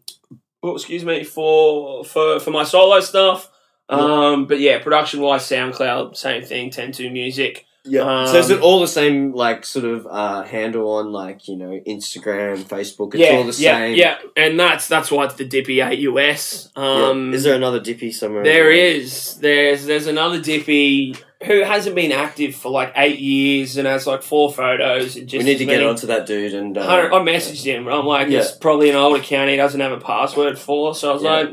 oh, excuse me for for for my solo stuff. Um, but yeah, production wise, SoundCloud, same thing. TenToo music. Yeah. so is Um, it all the same, like sort of uh, handle on, like you know, Instagram, Facebook? It's yeah, all the yeah, same. yeah, and that's that's why it's the Dippy AUS. Yeah. Um, is there another Dippy somewhere? There is. There's there's another Dippy who hasn't been active for like eight years and has like four photos and just We need to get many- onto that dude and. I Uh, messaged him. I'm like, Yeah. it's probably an old account he doesn't have a password for. So I was Yeah. like,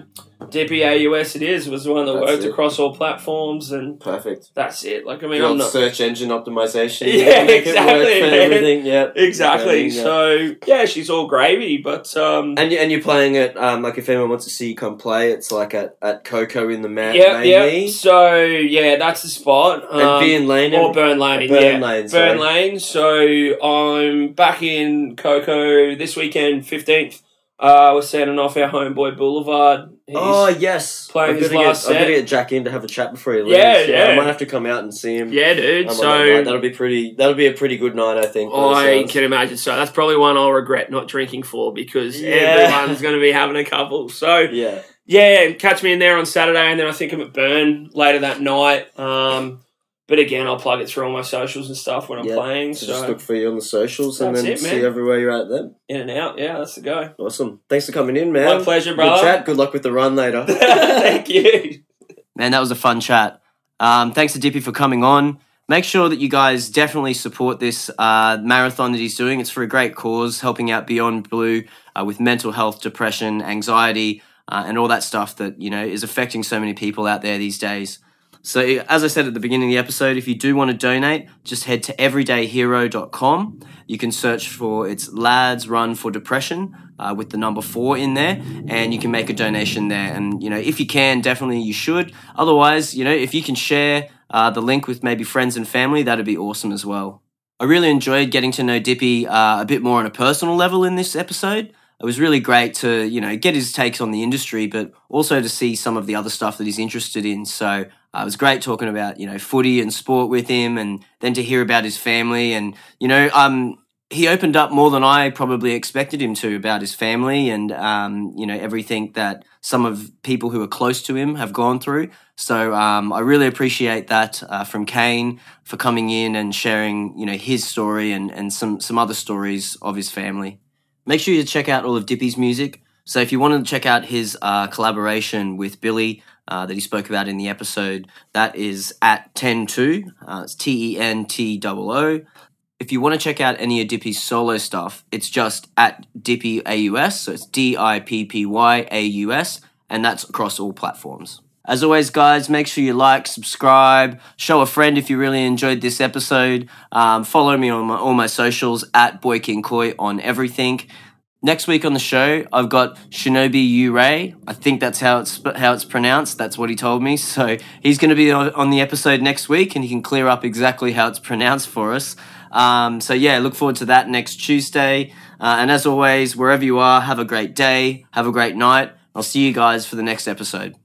Dippy AUS it is. Was the one that That's worked it. across all platforms and perfect. that's it. Like I mean, I'm not search engine optimization. Yeah, exactly. Everything. Yeah. exactly. Yeah. So yeah, she's all gravy, but um, And and you're playing it um, like if anyone wants to see you come play, it's like at, at Coco in the Mat yeah, yeah. So yeah, that's the spot. and Um, Bean Lane. Or Burn Lane, Burn yeah. Lane, sorry. Burn Lane. So I'm back in Coco this weekend, 15th. Uh, we're setting off our homeboy Boulevard. He's, oh yes, playing his gotta get- last I'm gonna get Jack in to have a chat before he leaves. Yeah, yeah. I might have to come out and see him. yeah, dude. um, so that'll be pretty. That'll be a pretty good night, I think. I can imagine. So that's probably one I'll regret not drinking for because Yeah. everyone's going to be having a couple. So Yeah, yeah, catch me in there on Saturday, and then I think I'm at Burn later that night. Um, but again, I'll plug it through all my socials and stuff when I'm Yeah. playing. so So, just look for you on the socials and then it, see man. everywhere you're at then. in and out. Yeah, that's the go. Awesome. Thanks for coming in, man. My pleasure, Good chat. Good luck with the run later. Thank you. Man, that was a fun chat. Um, thanks to Dippy for coming on. Make sure that you guys definitely support this uh, marathon that he's doing. It's for a great cause, helping out Beyond Blue uh, with mental health, depression, anxiety, uh, and all that stuff that you know is affecting so many people out there these days. So, as I said at the beginning of the episode, if you do want to donate, just head to everydayhero.com. You can search for its Lads Run for Depression uh, with the number four in there, and you can make a donation there. And, you know, if you can, definitely you should. Otherwise, you know, if you can share uh, the link with maybe friends and family, that'd be awesome as well. I really enjoyed getting to know Dippy uh, a bit more on a personal level in this episode. It was really great to, you know, get his takes on the industry, but also to see some of the other stuff that he's interested in. So uh, it was great talking about, you know, footy and sport with him, and then to hear about his family. And you know, um, he opened up more than I probably expected him to about his family and um, you know everything that some of people who are close to him have gone through. So um, I really appreciate that uh, from Kane for coming in and sharing you know his story and and some some other stories of his family. Make sure you check out all of Dippy's music. So if you wanted to check out his uh, collaboration with Billy uh, that he spoke about in the episode, that is at TenToo. Uh, it's T E N T O O if you want to check out any of Dippy's solo stuff, it's just at Dippy AUS. So it's D I P P Y A U S, and that's across all platforms. As always, guys, make sure you like, subscribe, show a friend if you really enjoyed this episode. Um, follow me on my, all my socials at Boy King Koi on everything. Next week on the show, I've got Shinobi Uray. I think that's how it's how it's pronounced. That's what he told me. So he's going to be on the episode next week, and he can clear up exactly how it's pronounced for us. Um, so yeah, look forward to that next Tuesday. Uh, and as always, wherever you are, have a great day, have a great night. I'll see you guys for the next episode.